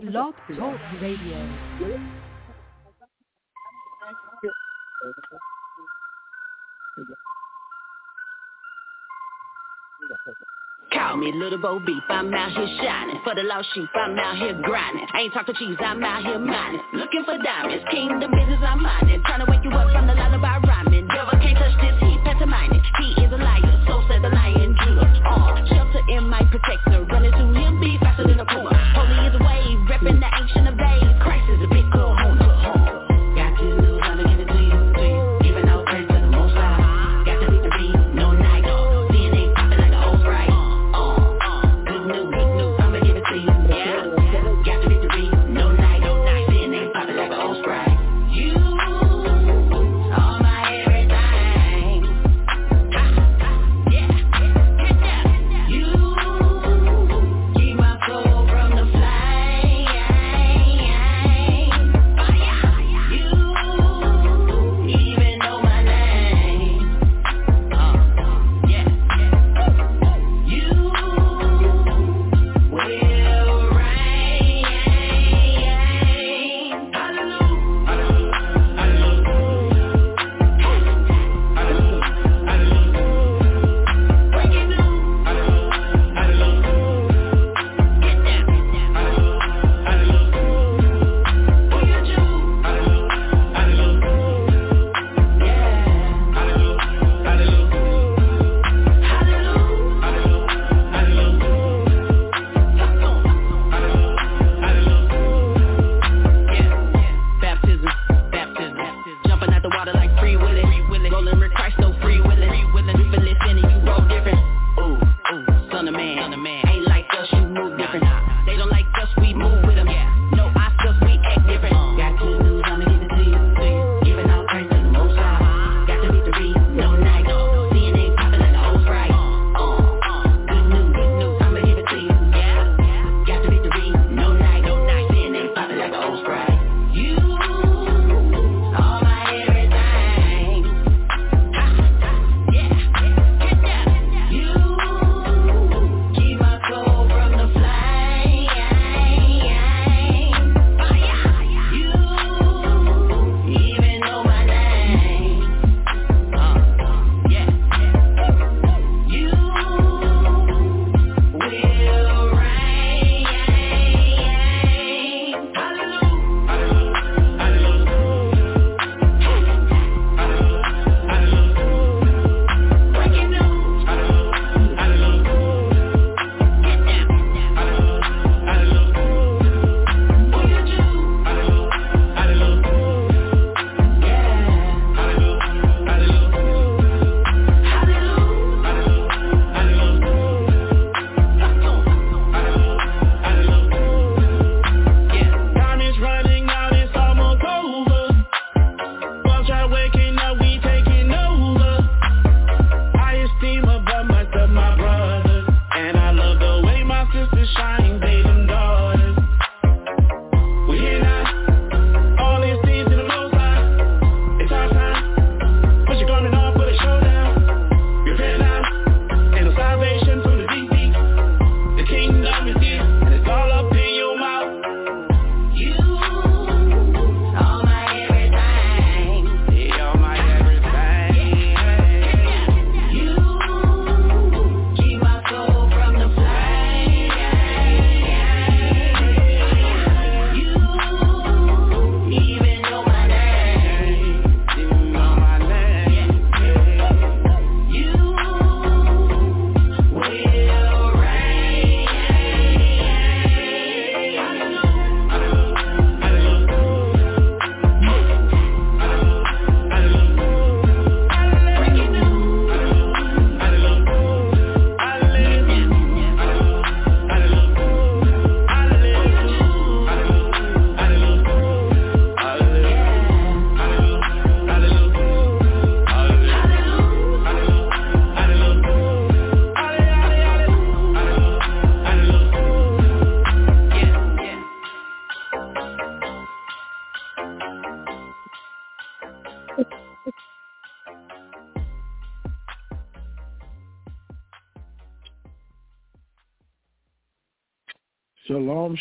Blog Talk Radio. Call me little Bo Beep, I'm out here shining. For the lost sheep, I'm out here grinding. I ain't talking cheese, I'm out here mining. Looking for diamonds, kingdom business I'm mining. Trying to wake you up from the lullaby rhyming. Devil can't touch this heat, pantomiming He is a liar, so said the lion Judah uh, Shelter in my protector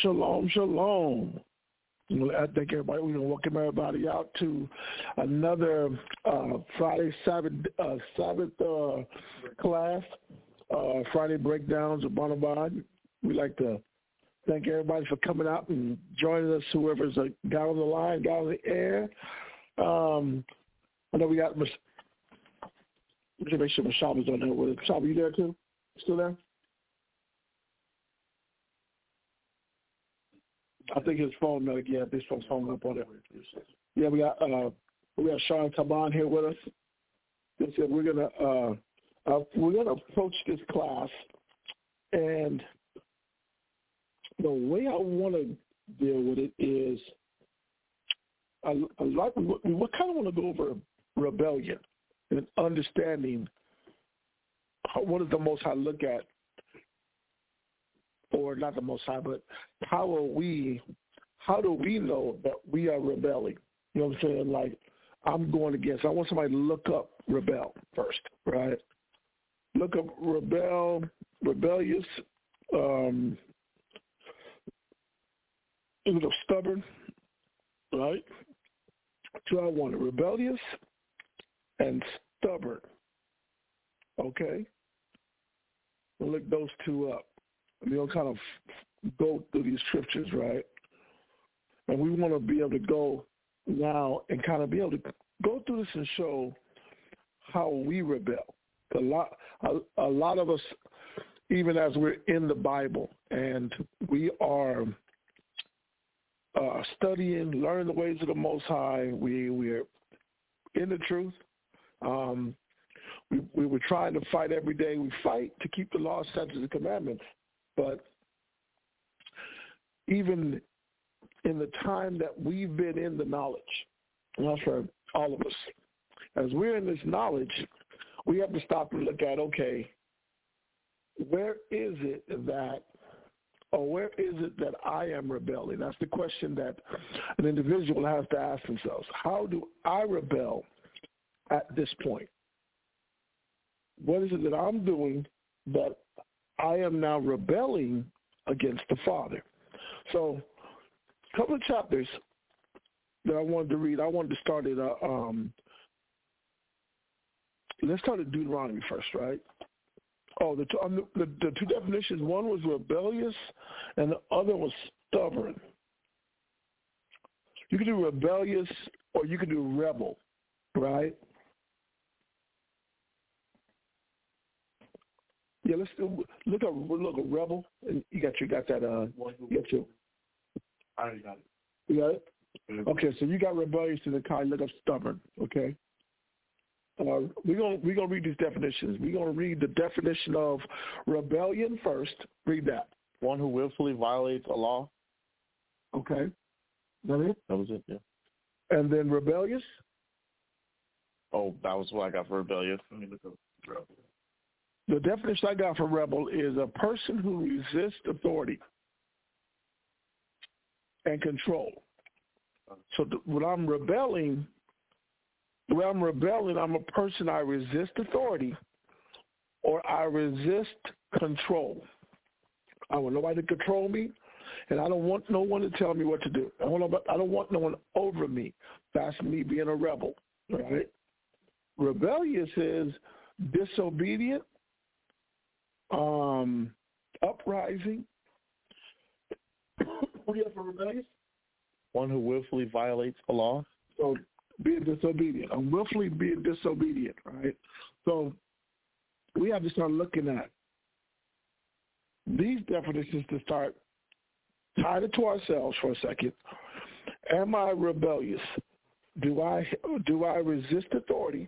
Shalom, shalom. I thank everybody. We're gonna welcome everybody out to another uh, Friday Sabbath uh, Sabbath uh, class, uh, Friday breakdowns of Banabad. We'd like to thank everybody for coming out and joining us. Whoever's got on the line, got on the air. Um, I know we got. Let me make sure Mashab is on there with us. Mashab, you there too? Still there? I think his phone, like, yeah, this phone's hung up on it. Yeah, we got uh, we got Sean Taban here with us. They said we're gonna uh, uh, we're gonna approach this class, and the way I want to deal with it is a, a lot. We, we kind of want to go over rebellion and understanding what is the most I look at or not the Most High, but how are we? How do we know that we are rebelling? You know what I'm saying? Like I'm going against. I want somebody to look up rebel first, right? Look up rebel, rebellious, um, know, stubborn, right? So I want rebellious and stubborn. Okay? Look those two up we will kind of go through these scriptures, right? And we want to be able to go now and kind of be able to go through this and show how we rebel. A lot, a, a lot of us, even as we're in the Bible and we are uh, studying, learning the ways of the Most High, we we're in the truth. Um, we, we were trying to fight every day. We fight to keep the law, statutes, and commandments. But even in the time that we've been in the knowledge, and that's for all of us, as we're in this knowledge, we have to stop and look at, okay, where is it that, or where is it that I am rebelling? That's the question that an individual has to ask themselves. How do I rebel at this point? What is it that I'm doing that I am now rebelling against the Father. So a couple of chapters that I wanted to read. I wanted to start at, uh, um, let's start at Deuteronomy first, right? Oh, the, um, the, the two definitions, one was rebellious and the other was stubborn. You can do rebellious or you can do rebel, right? Yeah, let's do, look at look at Rebel. You got you got that. Uh, you got your. I already got it. You got it. Okay, so you got rebellious to the kind. Look up stubborn. Okay. Uh, we're gonna we're gonna read these definitions. We're gonna read the definition of rebellion first. Read that. One who willfully violates a law. Okay. That it? That was it. Yeah. And then rebellious. Oh, that was what I got for rebellious. Let me look up the definition I got for rebel is a person who resists authority and control. So when I'm rebelling, when I'm rebelling, I'm a person I resist authority or I resist control. I want nobody to control me, and I don't want no one to tell me what to do. I, want I don't want no one over me. That's me being a rebel. Right? Rebellious is disobedient um, uprising. what do you have for rebellious? One who willfully violates a law. So being disobedient. I'm willfully being disobedient, right? So we have to start looking at these definitions to start tying it to ourselves for a second. Am I rebellious? Do I do I resist authority?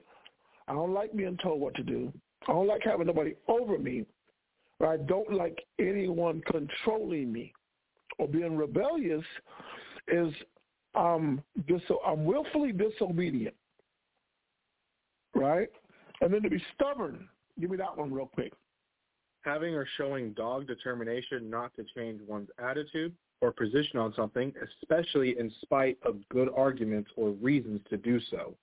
I don't like being told what to do. I don't like having nobody over me. I don't like anyone controlling me or being rebellious is um, dis- I'm willfully disobedient, right? And then to be stubborn, give me that one real quick. Having or showing dog determination not to change one's attitude or position on something, especially in spite of good arguments or reasons to do so.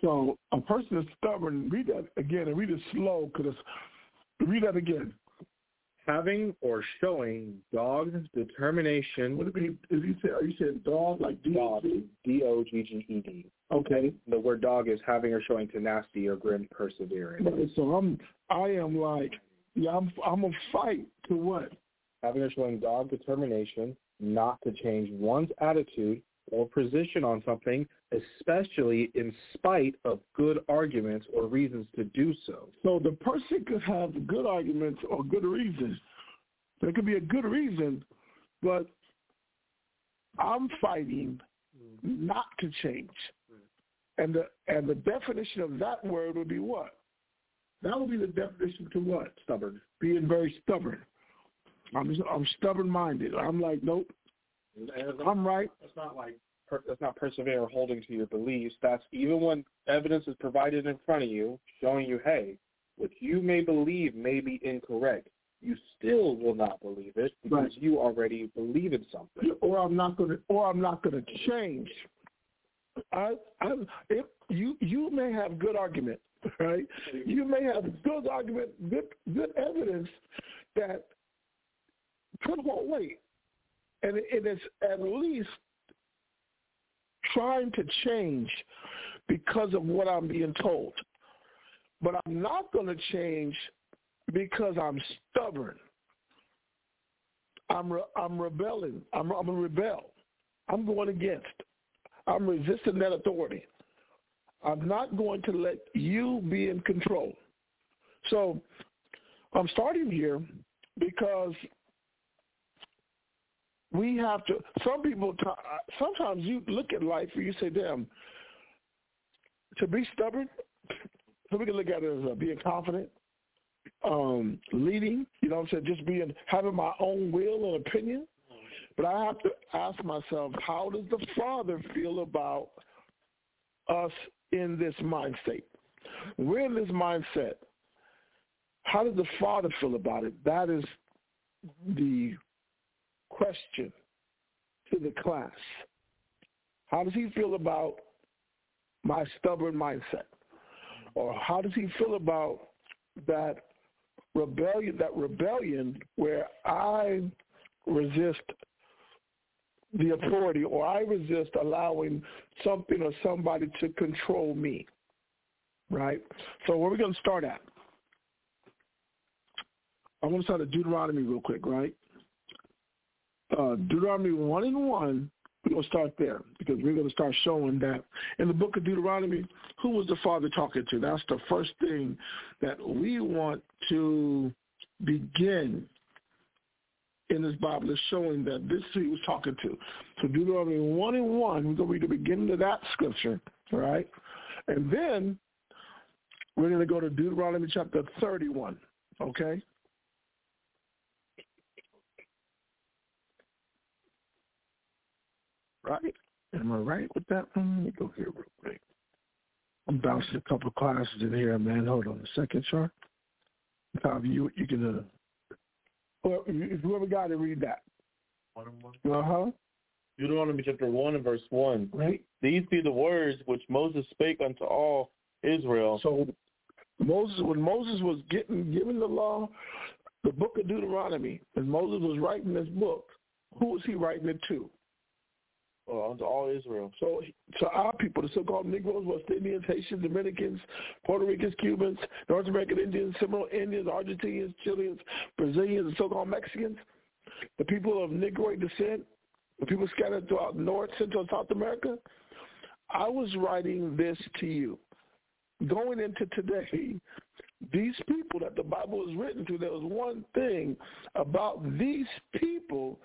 So a person is stubborn. Read that again and read it slow because read that again having or showing dogged determination. What if he, if you say, are you saying dog like Dog, D? D-O-G-G-E-D. Okay. The word dog is having or showing tenacity or grim perseverance. So I'm, I am like, yeah, I'm, I'm a fight to what? Having or showing dog determination not to change one's attitude or position on something, especially in spite of good arguments or reasons to do so. So the person could have good arguments or good reasons. There could be a good reason, but I'm fighting mm-hmm. not to change. And the and the definition of that word would be what? That would be the definition to what? Stubborn. Being very stubborn. I'm I'm stubborn minded. I'm like, nope, I'm right. that's not like per, that's not persevere or holding to your beliefs. That's even when evidence is provided in front of you, showing you, hey, what you may believe may be incorrect. You still will not believe it because Right. you already believe in something. or I'm not going to, or I'm not going to change. I, I, if you, you may have good argument, right? You may have good argument, good, good evidence that could hold weight, and it, it is at least trying to change because of what I'm being told. But I'm not going to change because I'm stubborn. I'm re- I'm rebelling. I'm I'm a rebel. I'm going against. I'm resisting that authority. I'm not going to let you be in control. So I'm starting here because we have to. Some people. t- Sometimes you look at life and you say, "Damn." To be stubborn, so we can look at it as uh, being confident, um, leading, you know what I'm saying, just being having my own will and opinion. But I have to ask myself, how does the Father feel about us in this mind state? We're in this mindset. How does the Father feel about it? That is the question to the class. How does he feel about my stubborn mindset? Or how does he feel about that rebellion that rebellion where I resist the authority or I resist allowing something or somebody to control me. Right? So where are we gonna start at? I'm gonna start at Deuteronomy real quick, right? Uh, Deuteronomy one and one, we're gonna start there because we're gonna start showing that in the book of Deuteronomy, who was the father talking to? That's the first thing that we want to begin in this Bible is showing that this he was talking to. So Deuteronomy 1 and 1, we're going to read the beginning of that scripture, all right? And then we're going to go to Deuteronomy chapter 31, okay? Right? Am I right with that? one? Let me go here real quick. I'm bouncing a couple of classes in here, man. Hold on a second, sir. Tom, you you can uh, well, if whoever got it, read that. Uh huh. Deuteronomy chapter 1 and verse 1. Right. These be the words which Moses spake unto all Israel. So Moses, when Moses was getting given the law, the book of Deuteronomy, and Moses was writing this book, who was he writing it to? Uh, unto all Israel. So to our people, the so-called Negroes, West Indians, Haitians, Dominicans, Puerto Ricans, Cubans, North American Indians, Seminole Indians, Argentinians, Chileans, Brazilians, and so-called Mexicans, the people of Negroid descent, the people scattered throughout North, Central, and South America, I was writing this to you. Going into today, these people that the Bible is written to, there was one thing about these people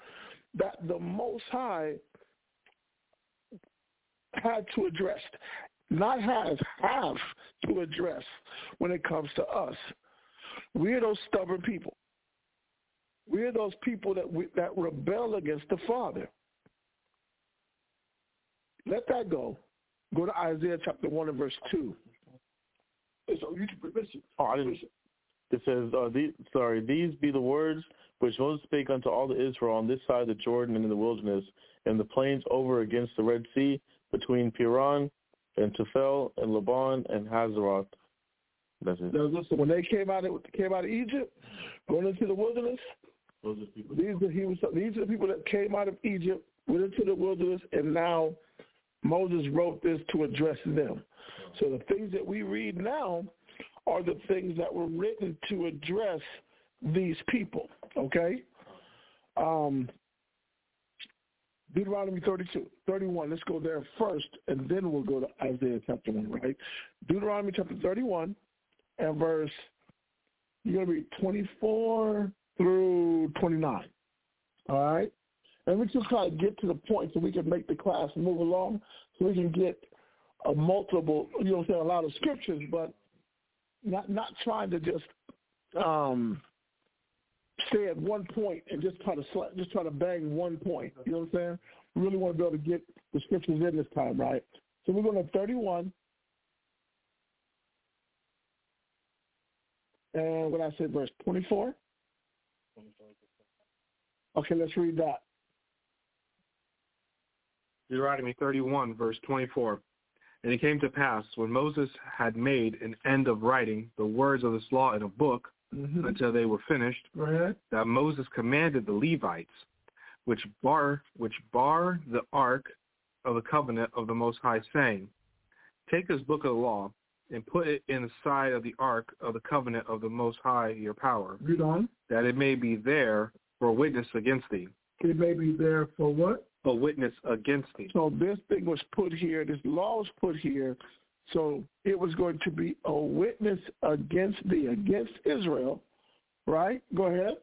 that the Most High had to address, not has, have to address when it comes to us. We're those stubborn people. We're those people that we, that rebel against the Father. Let that go. Go to Isaiah chapter 1 and verse 2. So you can. Oh, I didn't. It says, uh, these, sorry, these be the words which Moses spake unto all the Israel on this side of the Jordan and in the wilderness, and the plains over against the Red Sea, between Paran and Tophel and Laban and Hazeroth. That's it. Now listen, when they came out of came out of Egypt, going into the wilderness, Those are people. these are he was these are the people that came out of Egypt, went into the wilderness, and now Moses wrote this to address them. So the things that we read now are the things that were written to address these people. Okay. Um, Deuteronomy 32, 31. Let's go there first, and then we'll go to Isaiah chapter 1, right? Deuteronomy chapter 31 and verse, you're going to read 24 through 29. All right? And we just try to get to the point so we can make the class move along so we can get a multiple, you know what a lot of scriptures, but not not trying to just um, stay at one point and just try to sla- just try to bang one point. You know what I'm saying? We really want to be able to get the scriptures in this time, right? So we're going to 31. And what I said, verse 24. Okay, let's read that. Deuteronomy 31, verse 24. And it came to pass, when Moses had made an end of writing the words of this law in a book Mm-hmm. until they were finished, that Moses commanded the Levites, which bar which bar the ark of the covenant of the Most High, saying, Take this book of the law and put it in the side of the ark of the covenant of the Most High, your power, Read on. that it may be there for a witness against thee, It may be there for what? a witness against thee. So this thing was put here, this law was put here, so it was going to be a witness against thee, against Israel, right? Go ahead.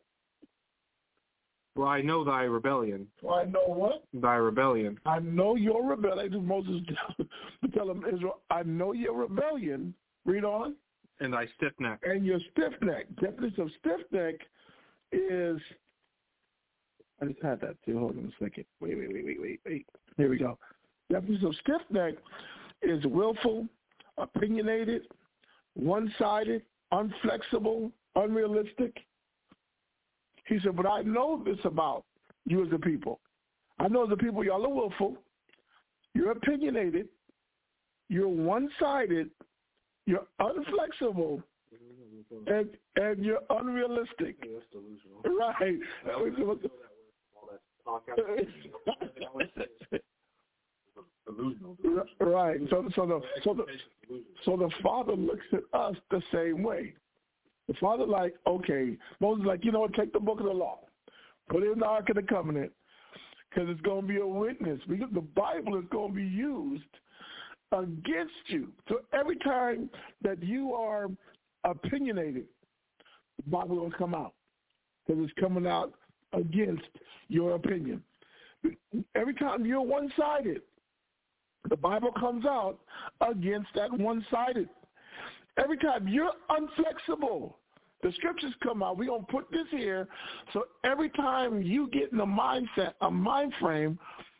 For I know thy rebellion, So I know what? thy rebellion, I know your rebellion. Moses tell him, Israel, I know your rebellion. Read on. and thy stiff neck. And your stiff neck. Definition of stiff neck is, I just had that too. Hold on a second. Wait, wait, wait, wait, wait, wait. Here we go. Definition of stiff neck is willful, opinionated, one-sided, unflexible, unrealistic. He said, but I know this about you as a people. I know as a people, y'all are willful, you're opinionated, you're one-sided, you're unflexible, and and you're unrealistic. Right. right. So so the so the so the father looks at us the same way. The father like, okay, Moses like, you know what, take the book of the law, put it in the Ark of the Covenant, because it's going to be a witness. Because the Bible is going to be used against you. So every time that you are opinionated, the Bible will come out because it's coming out against your opinion. Every time you're one-sided, the Bible comes out against that one-sided. Every time you're unflexible, the scriptures come out. We're going to put this here. So every time you get in a mindset, a mind frame,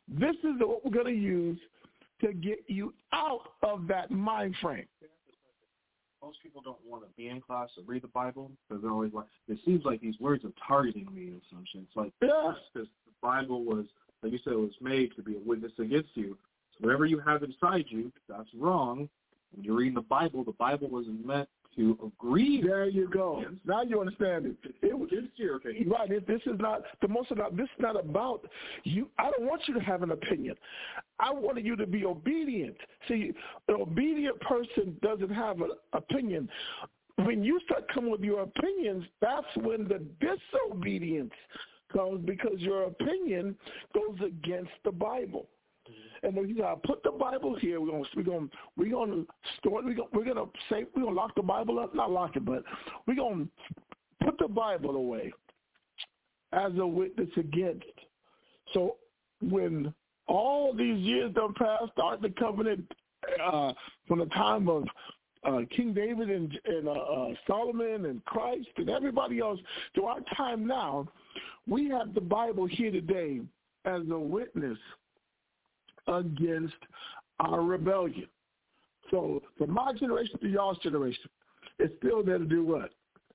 this is what we're going to use to get you out of that mind frame. most people don't want to be in class or read the Bible because they're always like, it seems like these words are targeting me in some sense. Like, Yeah. because the Bible was, like you said, it was made to be a witness against you. Whatever you have inside you, that's wrong. When you're reading the Bible, the Bible wasn't meant to agree. There you go. Now you understand it. It was Against your opinion. right. It, this is not the most that. This is not about you. I don't want you to have an opinion. I wanted you to be obedient. See, an obedient person doesn't have an opinion. When you start coming with your opinions, that's when the disobedience comes because your opinion goes against the Bible. And then you gotta put the Bible here. We're gonna we're gonna we're gonna store. We're gonna we're gonna say we're gonna lock the Bible up. Not lock it, but we're gonna put the Bible away as a witness against. So when all these years the Ark of the Covenant uh, from the time of uh, King David and, and uh, uh, Solomon and Christ and everybody else to our time now, we have the Bible here today as a witness against our rebellion. So from my generation to y'all's generation, it's still there to do what?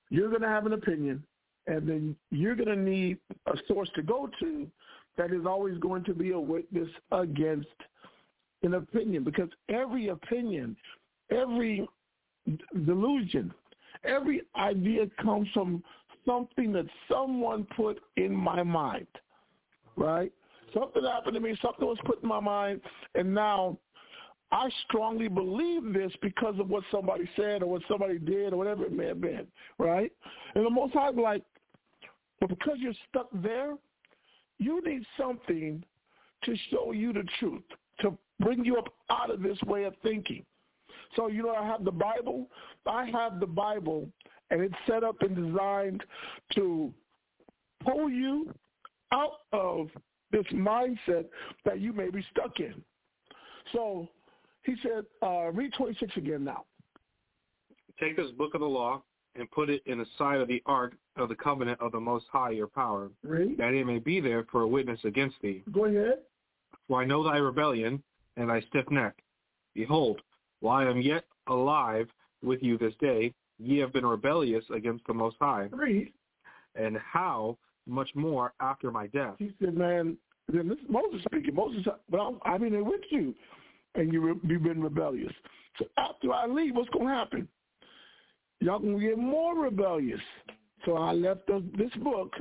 You're going to have an opinion, and then you're going to need a source to go to that is always going to be a witness against an opinion because every opinion, every delusion. Every idea comes from something that someone put in my mind, right? Something happened to me, something was put in my mind, and now I strongly believe this because of what somebody said or what somebody did or whatever it may have been, right? And the Most High like, but because you're stuck there, you need something to show you the truth, to bring you up out of this way of thinking. So, you know, I have the Bible. I have the Bible, and it's set up and designed to pull you out of this mindset that you may be stuck in. So he said, uh, read 26 again now. Take this book of the law and put it in the side of the ark of the covenant of the Most High, your power, Read. that it may be there for a witness against thee. Go ahead. For I know thy rebellion and thy stiff neck. Behold, while I am yet alive with you this day, ye have been rebellious against the Most High. Read. And how much more after my death? He said, man, then this is Moses speaking. Moses said, well, I've been with you, and you re- you've been rebellious. So after I leave, what's going to happen? Y'all going to get more rebellious. So I left the, this book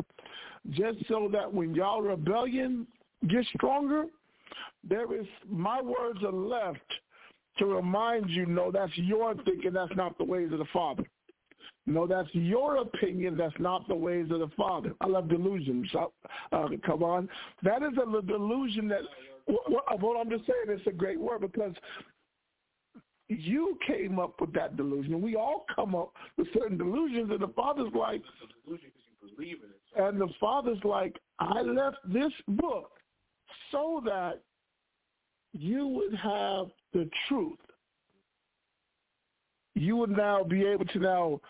just so that when y'all rebellion gets stronger, there is my words are left to remind you, no, that's your thinking, that's not the ways of the Father. No, that's your opinion. That's not the ways of the Father. I love delusions. Uh, come on, that is a delusion. That what, what I'm just saying. It's a great word because you came up with that delusion. We all come up with certain delusions, and the Father's like, and the Father's like, I left this book so that you would have the truth. You would now be able to now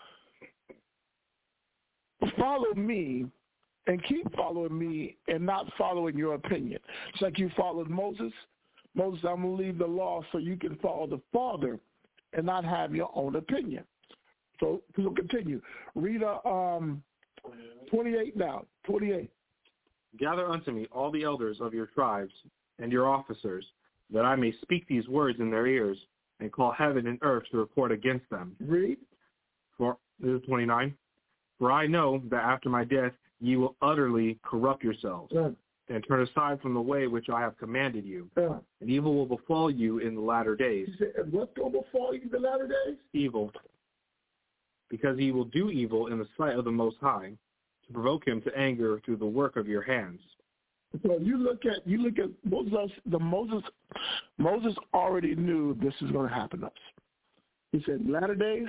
follow me and keep following me and not following your opinion. It's like you followed Moses. Moses, I'm going to leave the law so you can follow the Father and not have your own opinion. So we'll continue. Read uh, um, 28 now. 28. Gather unto me all the elders of your tribes and your officers, that I may speak these words in their ears, and call heaven and earth to report against them. Read. For this is 29. For I know that after my death ye will utterly corrupt yourselves, Yeah. and turn aside from the way which I have commanded you, Yeah. and evil will befall you in the latter days. What's going to befall you in the latter days? Evil, because ye will do evil in the sight of the Most High, to provoke him to anger through the work of your hands. So you look at you look at Moses. The Moses Moses already knew this is going to happen to us. He said, "Latter days,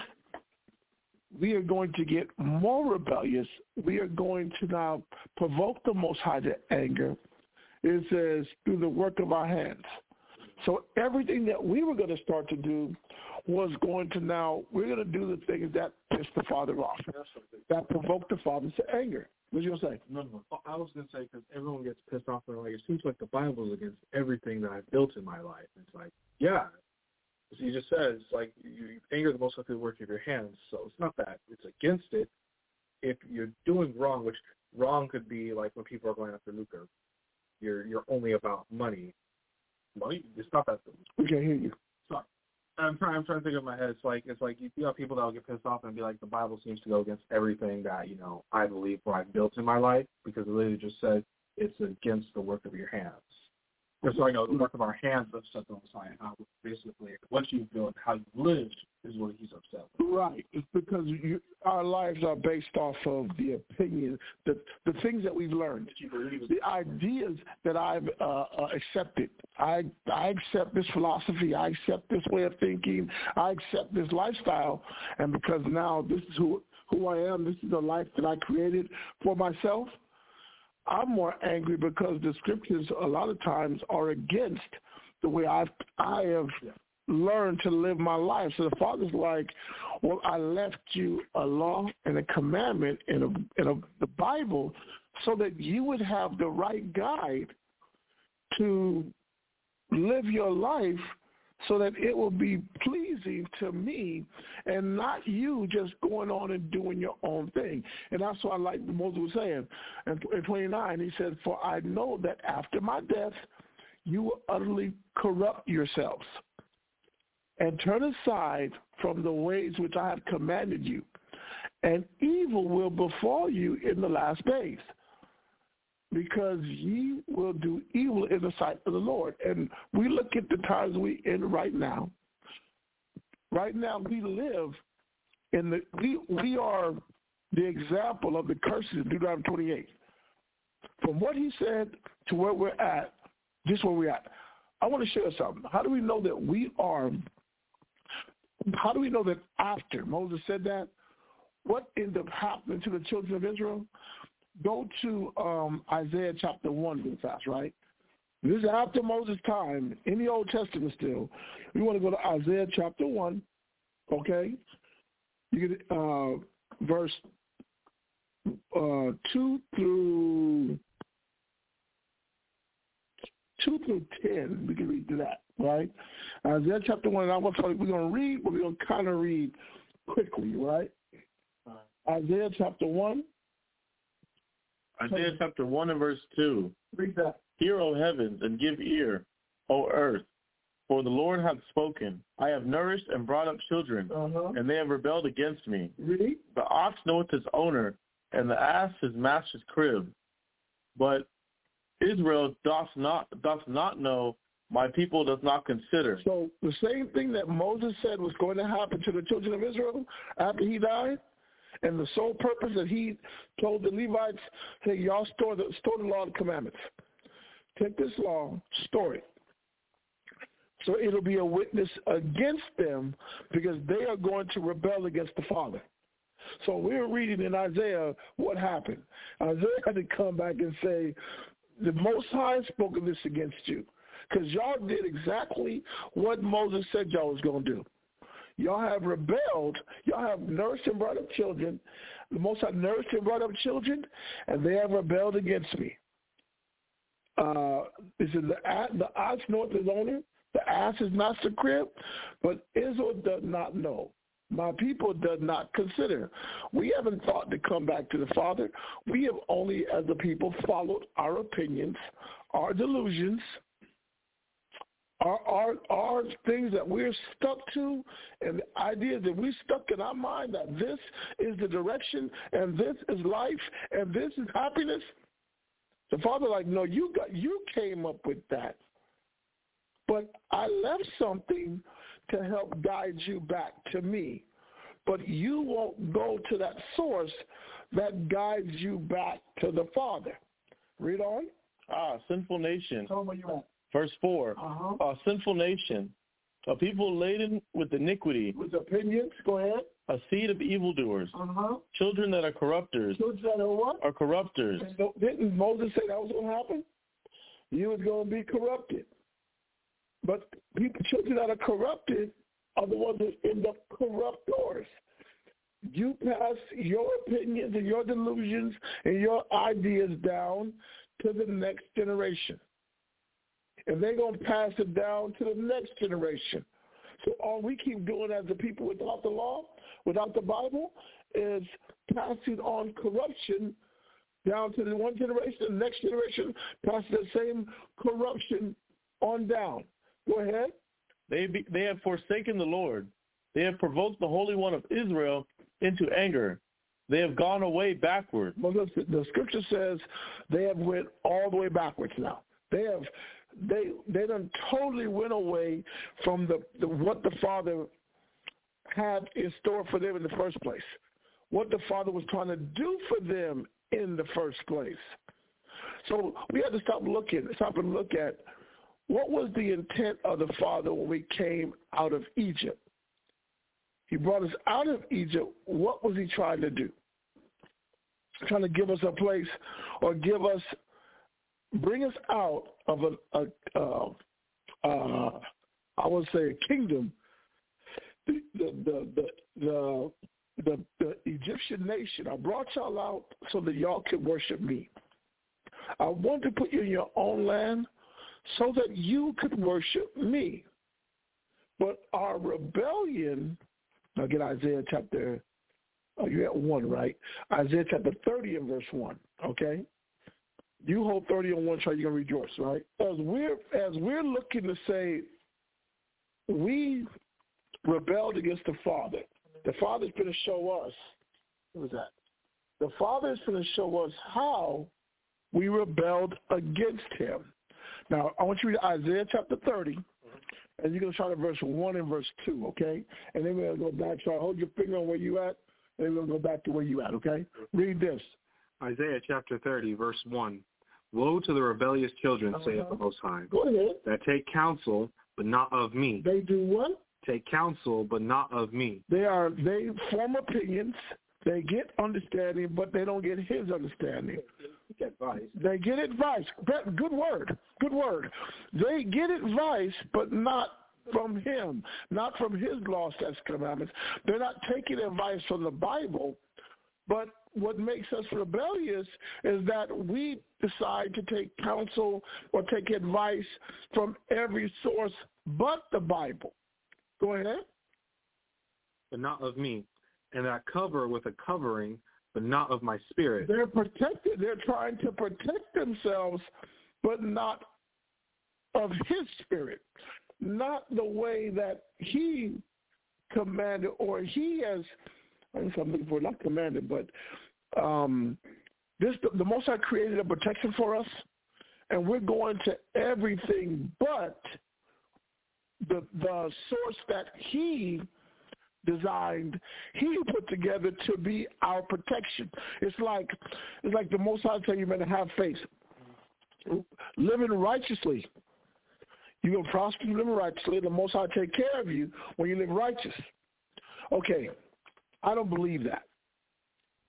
we are going to get more rebellious. We are going to now provoke the Most High to anger." It says through the work of our hands. So everything that we were going to start to do was going to now we're going to do the things that pissed the Father off, that provoked the Father to anger. What you gonna say? No, no. I was going to say because everyone gets pissed off and like it seems like the Bible is against everything that I've built in my life. It's like, yeah, as he just says, like you, anger the most through the work of your hands. So it's not that it's against it. If you're doing wrong, which wrong could be like when people are going after lucre, you're you're only about money. Money. It's not that. We can't hear you. Sorry. I'm trying. I'm trying to think of my head. It's like it's like you, you have people that will get pissed off and be like, the Bible seems to go against everything that you know I believe or I've built in my life because it literally just says it's against the work of your hands. Or sorry, no, the work of our hands that's set on the side. How basically what you build, how you live is what he's upset with. Right. It's because you, our lives are based off of the opinion, the the things that we've learned, That you believe the ideas that I've uh, uh, accepted. I I accept this philosophy. I accept this way of thinking. I accept this lifestyle, and because now this is who who I am. This is the life that I created for myself. I'm more angry because the scriptures a lot of times are against the way I've I have learned to live my life. So the Father's like, well, I left you a law and a commandment in a in a, the Bible so that you would have the right guide to live your life so that it will be pleasing to me and not you just going on and doing your own thing. And that's why I like Moses was saying. In, in 29, he said, for I know that after my death, you will utterly corrupt yourselves. and turn aside from the ways which I have commanded you, and evil will befall you in the last days, because ye will do evil in the sight of the Lord. And we look at the times we in right now. Right now, we live in the we we are the example of the curses in Deuteronomy 28. From what he said to where we're at, just where we're at. I want to share something. How do we know that we are how do we know that after Moses said that? What ended up happening to the children of Israel? Go to um, Isaiah chapter 1 real fast, right? This is after Moses' time in the Old Testament still. We want to go to Isaiah chapter 1, okay? You get uh, verse uh, 2 through 2 through 10. We can read through that, right? Isaiah chapter 1, and I want to tell you, we're going to read, but we're going to kind of read quickly, right? Isaiah chapter 1. Isaiah chapter 1 and verse 2. Read that. Hear, O heavens, and give ear, O earth. For the Lord hath spoken. I have nourished and brought up children, Uh-huh. and they have rebelled against me. Read. The ox knoweth his owner, and the ass his master's crib. But Israel doth not doth not know, my people does not consider. So the same thing that Moses said was going to happen to the children of Israel after he died, and the sole purpose that he told the Levites, hey, y'all store the, store the law and commandments. Take this law, store it. So it'll be a witness against them because they are going to rebel against the Father. So we're reading in Isaiah what happened. Isaiah had to come back and say, the Most High spoke of this against you because y'all did exactly what Moses said y'all was going to do. Y'all have rebelled. Y'all have nursed and brought up children. The Most High nursed and brought up children, and they have rebelled against me. Uh, is it the, the ox north is owner? The ass is master crib, but Israel does not know. My people does not consider. We haven't thought to come back to the Father. We have only, as a people, followed our opinions, our delusions, our, our, our things that we're stuck to, and the ideas that we stuck in our mind that this is the direction, and this is life, and this is happiness. The Father, like, no, you got, you came up with that, but I left something to help guide you back to me. But you won't go to that source that guides you back to the Father. Read on. Ah, sinful nation. Tell me where you're at. Verse 4. Uh-huh. A sinful nation, a people laden with iniquity, With opinions, go ahead. a seed of evildoers, Uh-huh. children that are corrupters, Children that are what? are corrupters. Didn't Moses say that was going to happen? You was going to be corrupted. But people, children that are corrupted are the ones that end up corruptors. You pass your opinions and your delusions and your ideas down to the next generation. And they're going to pass it down to the next generation. So all we keep doing as a people without the law, without the Bible, is passing on corruption down to the one generation, the next generation passes the same corruption on down. Go ahead. They, be, they have forsaken the Lord. They have provoked the Holy One of Israel into anger. They have gone away backward. Well, listen, the scripture says they have went all the way backwards now. They have they they done totally went away from the, the what the Father had in store for them in the first place. What the Father was trying to do for them in the first place. So we had to stop looking, stop and look at what was the intent of the Father when we came out of Egypt. He brought us out of Egypt. What was he trying to do? Trying to give us a place or give us, bring us out of a, a uh, uh, I would say a kingdom, the, the, the, the, the, the, Egyptian nation. I brought y'all out so that y'all could worship me. I want to put you in your own land so that you could worship me. But our rebellion, now get Isaiah chapter, oh, you're at 1, right? Isaiah chapter 30 and verse 1, okay? You hold 30 on one chart, you're going to rejoice, right? As we're, as we're looking to say, we rebelled against the Father. The Father's going to show us. What was that? The Father's going to show us how we rebelled against him. Now, I want you to read Isaiah chapter 30, and you're going to start at verse 1 and verse 2, okay? And then we're going to go back. So hold your finger on where you at, and then we're going to go back to where you at, okay? Read this. Isaiah chapter 30, verse 1. Woe to the rebellious children, Uh-huh. saith the Most High, that take counsel, but not of me. They do what? Take counsel, but not of me. They are they form opinions. They get understanding, but they don't get his understanding. Take advice. They get advice. That- Good word. Good word. They get advice, but not from him, not from his law, statutes, commandments. They're not taking advice from the Bible. But what makes us rebellious is that we decide to take counsel or take advice from every source but the Bible. Go ahead. but not of me, and that cover with a covering, but not of my spirit. They're protected. They're trying to protect themselves, but not of his spirit, not the way that he commanded or he has. I I'm looking for not commanded, but um, this the Most High created a protection for us, and we're going to everything but the the source that he designed, he put together to be our protection. It's like it's like the Most High tell you, man, to have faith, living righteously. You're gonna prosper living righteously. The Most High take care of you when you live righteous. Okay, I don't believe that.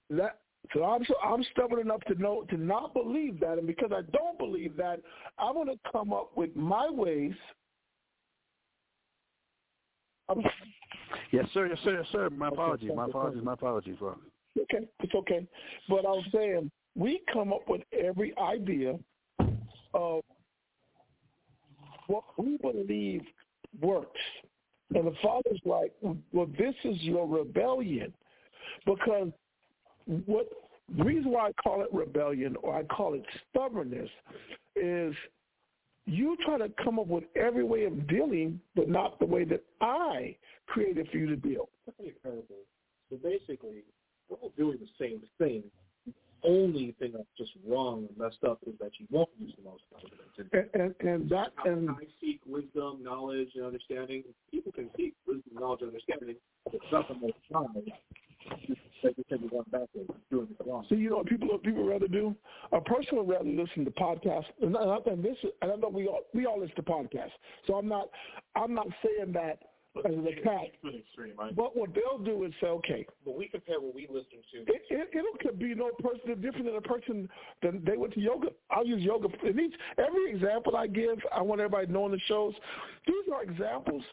That so I'm so I'm stubborn enough to know to not believe that, and because I don't believe that, I'm gonna come up with my ways. I'm, Yes, sir. Yes, sir. Yes, sir. My apologies. My apologies. My apologies, bro. Okay, it's okay. But I was saying we come up with every idea of what we believe works. And the father's like, well, this is your rebellion. Because what the reason why I call it rebellion or I call it stubbornness is you try to come up with every way of dealing, but not the way that I created for you to deal. That's a parable. So basically, we're all doing the same thing. The only thing that's just wrong and messed up is that you won't use the most confidence. And, and, and that and I seek wisdom, knowledge, and understanding. People can seek wisdom, knowledge, and understanding. but It's not the most high. They just take it one backwards, doing it wrong. So you know what people people rather do? A person would rather listen to podcasts, and I, and this and I know we all we all listen to podcasts. So I'm not I'm not saying that as an attack. But what they'll do is say, okay, But we compare what we listen to. it, it, it could be no person different than a person that they went to yoga. I'll use yoga. And each, every example I give, I want everybody to know in the shows, these are examples.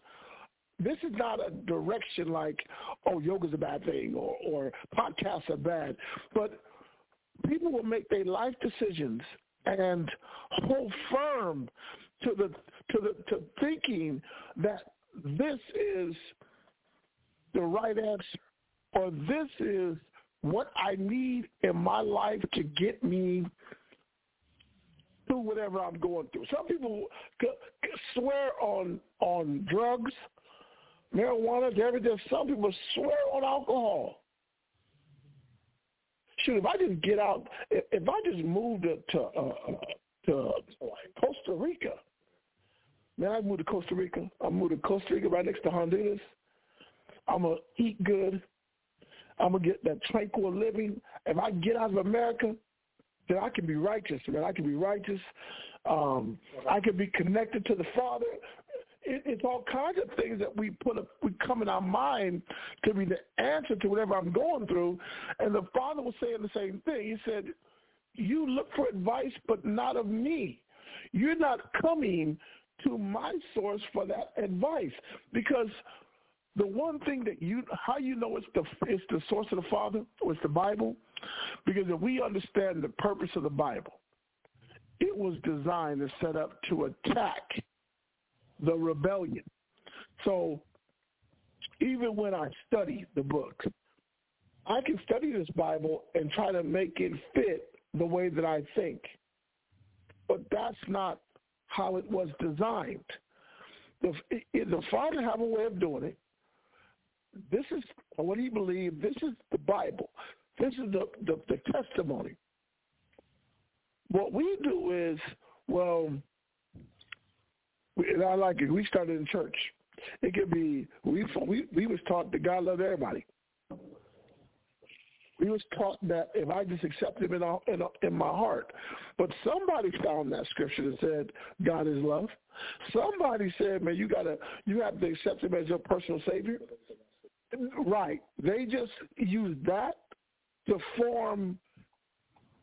This is not a direction like, oh, yoga's a bad thing or, or podcasts are bad. But people will make their life decisions and hold firm to the to the to thinking that this is the right answer or this is what I need in my life to get me through whatever I'm going through. Some people swear on on drugs, marijuana, everything. Some people swear on alcohol. Shoot, if I just get out, if, if I just moved to to, uh, to Costa Rica, man, I moved to Costa Rica. I moved to Costa Rica right next to Honduras. I'm gonna eat good. I'm gonna get that tranquil living. If I get out of America, then I can be righteous. Man, I can be righteous. Um, I can be connected to the Father. It, it's all kinds of things that we put up, we come in our mind to be the answer to whatever I'm going through. And the Father was saying the same thing. He said, "You look for advice, but not of me. You're not coming to my source for that advice because." the one thing that you how you know it's the it's the source of the Father it's the Bible, because if we understand the purpose of the Bible, it was designed and set up to attack the rebellion. So even when I study the book, I can study this Bible and try to make it fit the way that I think. But that's not how it was designed. The, the Father have a way of doing it this is what he believed. This is the Bible. This is the, the, the testimony. What we do is, well, we, and I like it. We started in church. It could be we we we was taught that God loved everybody. We was taught that if I just accept Him in, all, in, in my heart, but somebody found that scripture that said God is love. Somebody said, man, you gotta you have to accept Him as your personal Savior. Right? They just use that to form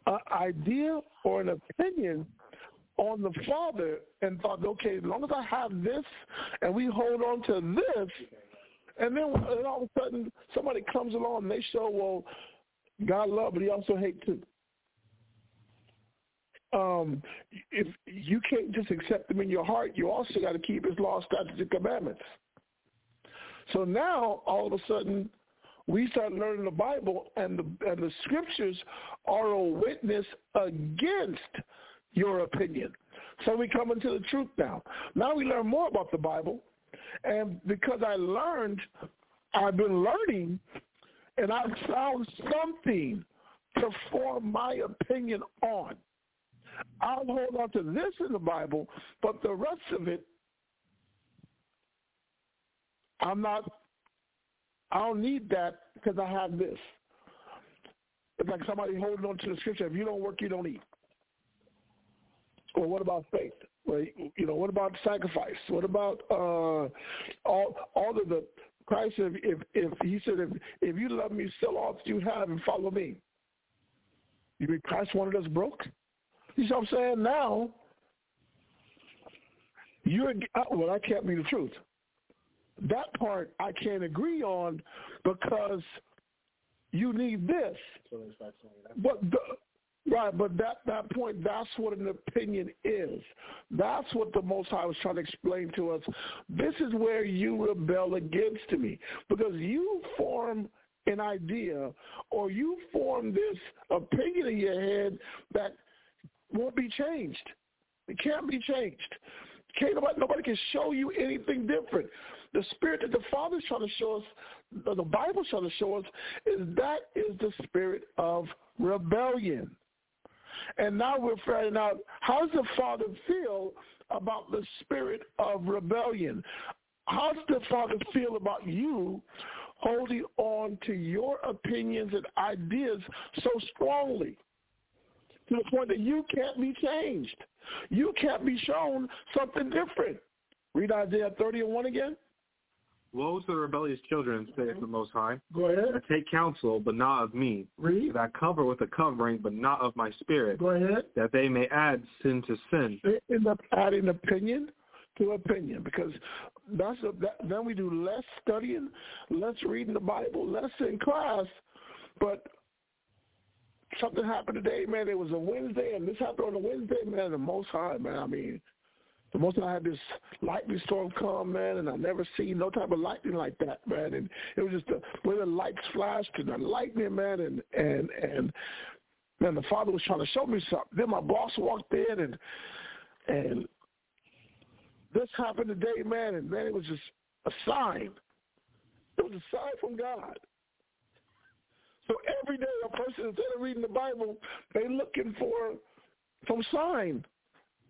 an idea or an opinion on the Father and thought, okay, as long as I have this and we hold on to this, and then and all of a sudden somebody comes along and they show, well, God love, but he also hate too. Um, if you can't just accept him in your heart, you also got to keep his law, statutes, and commandments. So now, all of a sudden, we start learning the Bible, and the and the scriptures are a witness against your opinion. So we come into the truth now. Now we learn more about the Bible, and because I learned, I've been learning and I've found something to form my opinion on. I'll hold on to this in the Bible, but the rest of it, I'm not, I don't need that because I have this. It's like somebody holding on to the scripture. If you don't work, you don't eat. Or what about faith? Well, you know, what about sacrifice? What about uh, all all of the Christ said, if, if he said, if, if you love me, sell all that you have and follow me. You mean Christ wanted us broke? You see what I'm saying? Now, you're, uh, well, I can't be the truth. That part I can't agree on because you need this. But the, Right, but that that point, that's what an opinion is. That's what the Most High was trying to explain to us. This is where you rebel against me because you form an idea or you form this opinion in your head that won't be changed. It can't be changed. Can't nobody, nobody can show you anything different. The spirit that the Father's trying to show us, the Bible's trying to show us, is that is the spirit of rebellion. And now we're finding out how does the Father feel about the spirit of rebellion? How does the Father feel about you holding on to your opinions and ideas so strongly to the point that you can't be changed? You can't be shown something different. Read Isaiah 30 and 1 again. Woe to the rebellious children, saith the Most High. Go ahead. Take counsel, but not of me. Read. That cover with a covering, but not of my spirit. Go ahead. That they may add sin to sin. They end up adding opinion to opinion because that's a, that, then we do less studying, less reading the Bible, less in class, but something happened today, man. It was a Wednesday, and this happened on a Wednesday, man. The Most High, man. I mean, the most I had this lightning storm come, man, and I never seen no type of lightning like that, man. And it was just the way the lights flashed and the lightning, man, and and and man, the father was trying to show me something. Then my boss walked in and and this happened today, man, and man, it was just a sign. It was a sign from God. So every day a person instead of reading the Bible, they looking for some sign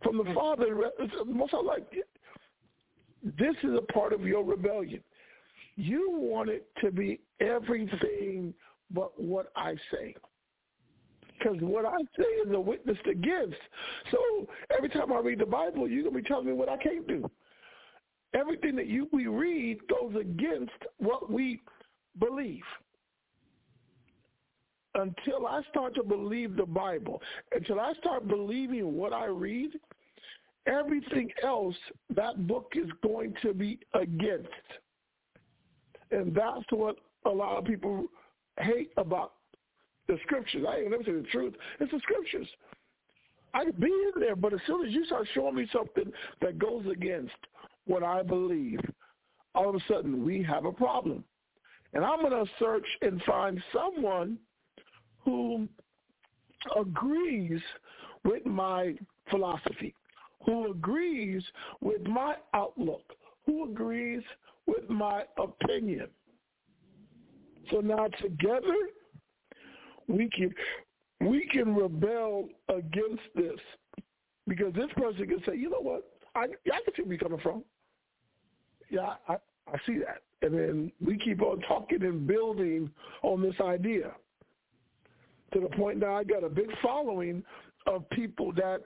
from the Father. Most like this is a part of your rebellion. You want it to be everything but what I say. Because what I say is a witness against. So every time I read the Bible, you're going to be telling me what I can't do. Everything that you we read goes against what we believe. Until I start to believe the Bible, until I start believing what I read, everything else that book is going to be against. And that's what a lot of people hate about the scriptures. I ain't never say the truth. It's the scriptures. I could be in there, but as soon as you start showing me something that goes against what I believe, all of a sudden we have a problem. And I'm going to search and find someone who agrees with my philosophy who agrees with my outlook, who agrees with my opinion. So now together, we can we can rebel against this because this person can say, you know what, I I can see where you're coming from. Yeah, I I see that, and then we keep on talking and building on this idea to the point now I got a big following of people that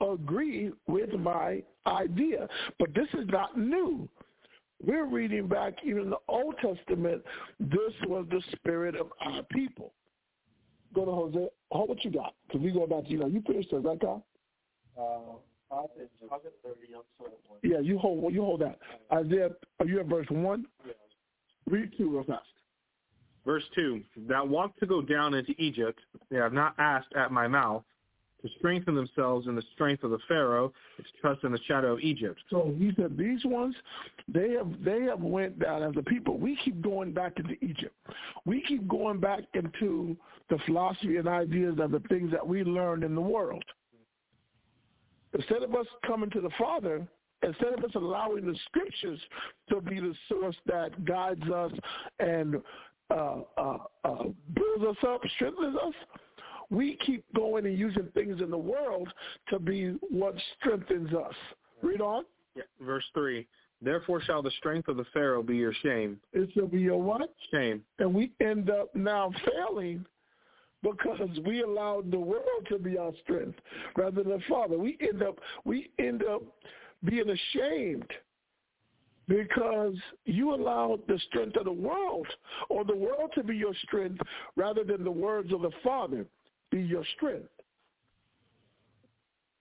agree with my idea. But this is not new. We're reading back even in the Old Testament, this was the spirit of our people. Go to Hosea. Hold what you got, because we go back to, you know, you finished it, right, Kyle? Uh, yeah, you hold you hold that. Isaiah, are you at verse 1? Yes. Read 2 real fast. Verse 2, that want to go down into Egypt, they have not asked at my mouth to strengthen themselves in the strength of the Pharaoh, to trust in the shadow of Egypt. So he said, these ones, they have they have went down as a people. We keep going back into Egypt. We keep going back into the philosophy and ideas of the things that we learned in the world. Instead of us coming to the Father, instead of us allowing the scriptures to be the source that guides us and uh, uh, uh, builds us up, strengthens us, we keep going and using things in the world to be what strengthens us. Read on. Yeah. Verse 3, therefore shall the strength of the Pharaoh be your shame. It shall be your what? Shame. And we end up now failing because we allowed the world to be our strength rather than the Father. We end up we end up being ashamed because you allowed the strength of the world or the world to be your strength rather than the words of the Father be your strength.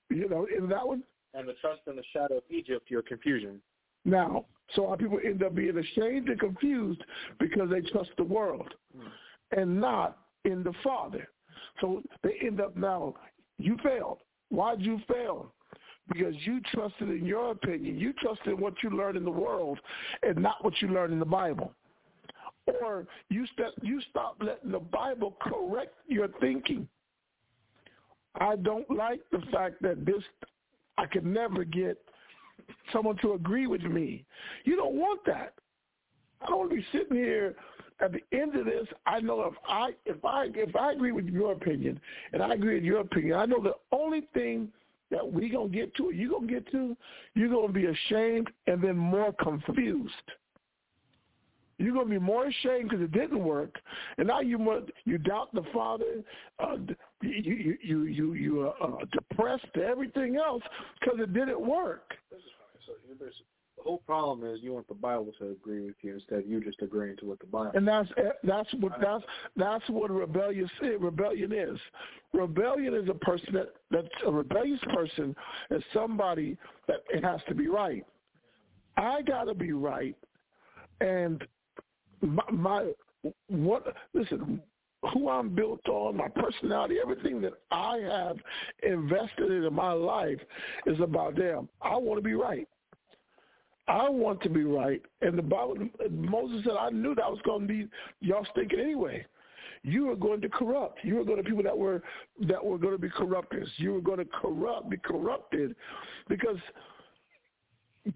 You know, in that one. And the trust in the shadow of Egypt, your confusion. Now, so our people end up being ashamed and confused because they trust the world hmm. and not in the Father. So they end up now, you failed. Why'd you fail? Because you trusted in your opinion. You trusted in what you learned in the world and not what you learned in the Bible. Or you step, you stop letting the Bible correct your thinking. I don't like the fact that this I could never get someone to agree with me. You don't want that. I don't want to be sitting here at the end of this. I know if I if I if I agree with your opinion and I agree with your opinion, I know the only thing that we gonna get to, you gonna get to, you're gonna be ashamed and then more confused. You're going to be more ashamed because it didn't work, and now you you doubt the Father. Uh, you you you you are uh, depressed to everything else because it didn't work. So the whole problem is you want the Bible to agree with you instead of you just agreeing to what the Bible. And that's that's what that's that's what rebellion is. Rebellion is. Rebellion is a person that that's a rebellious person is somebody that it has to be right. I got to be right, and my, my what listen who I'm built on, my personality, everything that I have invested in my life is about them. I want to be right. I want to be right. And the Bible, Moses said, I knew that was going to be y'all thinking anyway. You were going to corrupt. You were going to people that were that were going to be corrupters. You were going to corrupt, be corrupted, because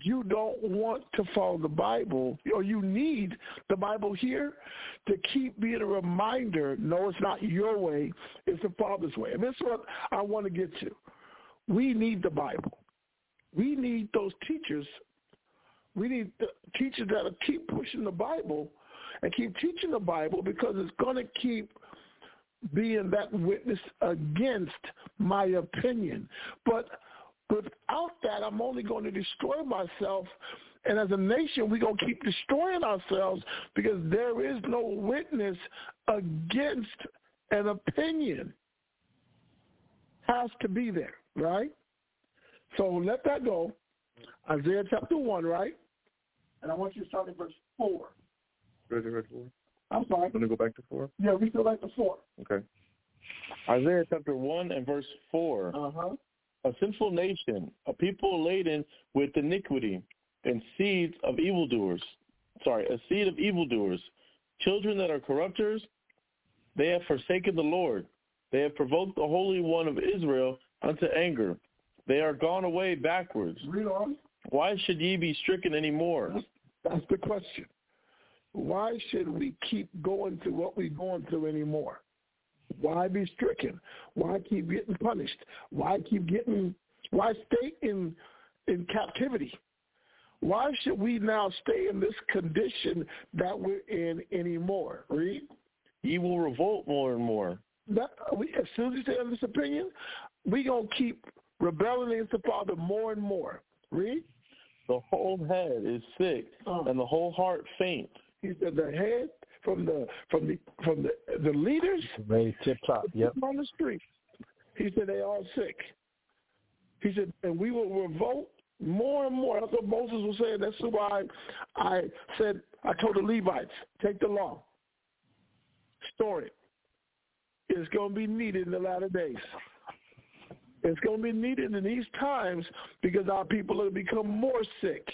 you don't want to follow the Bible, or you need the Bible here to keep being a reminder, no, it's not your way, it's the Father's way. And this is what I want to get to. We need the Bible. We need those teachers. We need teachers that keep pushing the Bible and keep teaching the Bible because it's going to keep being that witness against my opinion. But Without that, I'm only going to destroy myself. And as a nation, we're going to keep destroying ourselves because there is no witness against an opinion. Has to be there, right? So let that go. Isaiah chapter 1, right? And I want you to start at verse 4. Verse 4? I'm sorry. I'm going to go back to 4? Yeah, we still like to 4. Okay. Isaiah chapter 1 and verse 4. Uh-huh a sinful nation, a people laden with iniquity, and seeds of evildoers. Sorry, a seed of evildoers, children that are corrupters. They have forsaken the Lord. They have provoked the Holy One of Israel unto anger. They are gone away backwards. Read on. Why should ye be stricken any more? That's, that's the question. why should we keep going through what we're going through anymore? Why be stricken? Why keep getting punished? Why keep getting? Why stay in in captivity? Why should we now stay in this condition that we're in anymore? Read. He will revolt more and more. That, we, as soon as you say this opinion, we gonna keep rebelling against the Father more and more. Read. The whole head is sick, Uh. and the whole heart faint. He said the head from the from the from the the leaders Very tip top. Yep. on the street. He said they all sick. He said, and we will revolt more and more. That's what Moses was saying. That's why I said I told the Levites, take the law, store it. It's going to be needed in the latter days. It's going to be needed in these times because our people are become more sick.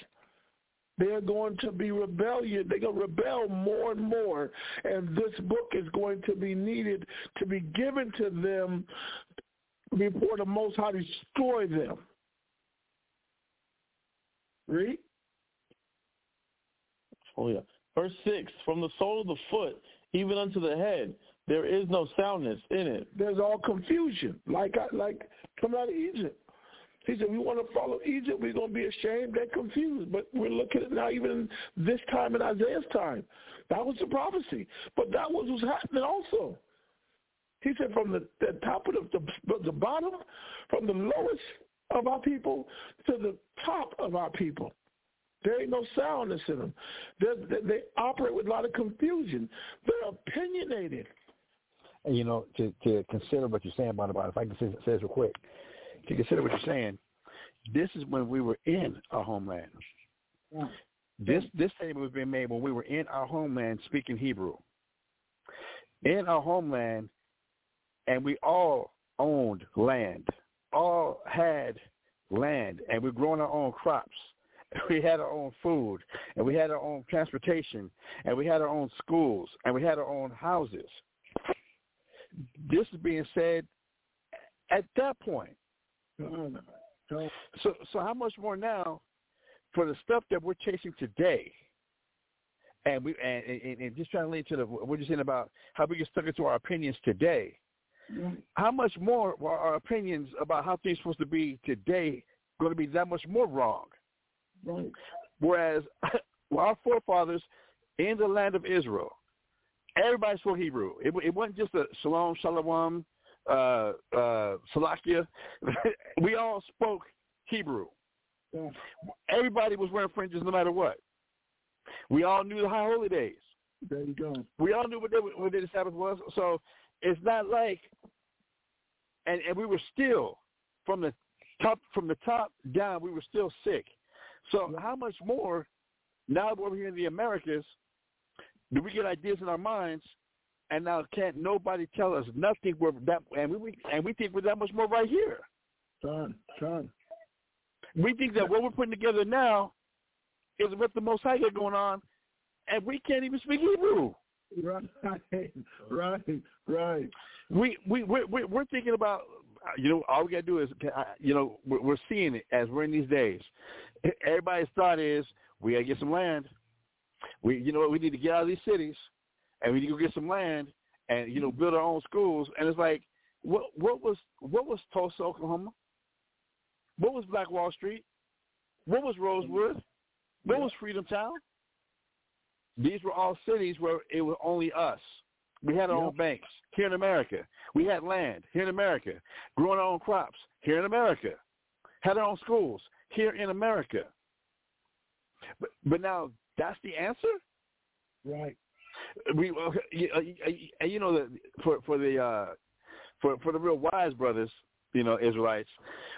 They're going to be rebellion. They're going to rebel more and more. And this book is going to be needed to be given to them before the Most High destroy them. Read. Oh yeah. Verse six: From the sole of the foot even unto the head, there is no soundness in it. There's all confusion, like I, like coming out of Egypt. He said, we want to follow Egypt. We're going to be ashamed and confused. But we're looking at now, even this time in Isaiah's time. That was the prophecy. But that was what's happening also. He said from the, the top of the, the, the bottom, from the lowest of our people to the top of our people. There ain't no soundness in them. They're, they, they operate with a lot of confusion. They're opinionated. And you know, to to consider what you're saying about about if I can say, say this real quick, to consider what you're saying, this is when we were in our homeland. This this statement was being made when we were in our homeland speaking Hebrew. In our homeland, and we all owned land, all had land, and we're growing our own crops. We had our own food, and we had our own transportation, and we had our own schools, and we had our own houses. This is being said at that point. So, so how much more now for the stuff that we're chasing today? And we and, and, and just trying to lead to the what you're saying about how we get stuck into our opinions today. Mm-hmm. How much more are our opinions about how things are supposed to be today going to be that much more wrong? Right. Whereas our forefathers in the land of Israel, everybody spoke Hebrew. It, it wasn't just a shalom, shalom, uh, uh, salakia. we all spoke Hebrew. Yeah. Everybody was wearing fringes no matter what. We all knew the high holy days. There you go. We all knew what, they, what the Sabbath was. So it's not like, and, and we were still from the top from the top down. We were still sick. So how much more now that we're here in the Americas do we get ideas in our minds, and now can't nobody tell us nothing? We're that, and we and we think we're that much more right here. Son, son. We think that what we're putting together now is what the Most High got going on, and we can't even speak Hebrew. Right, right, right. We we we're, we're thinking about you know all we got to do is you know we're, seeing it as we're in these days. Everybody's thought is we got to get some land. We you know what we need to get out of these cities, and we need to go get some land and you know mm-hmm. build our own schools. And it's like what what was what was Tulsa, Oklahoma? What was Black Wall Street? What was Rosewood? Mm-hmm. What was Freedom Town? These were all cities where it was only us. We had our own banks here in America. We had land here in America, growing our own crops here in America, had our own schools here in America. But but now that's the answer. Right. We uh, you, uh, and you know for for the uh, for for the real wise brothers, you know Israelites,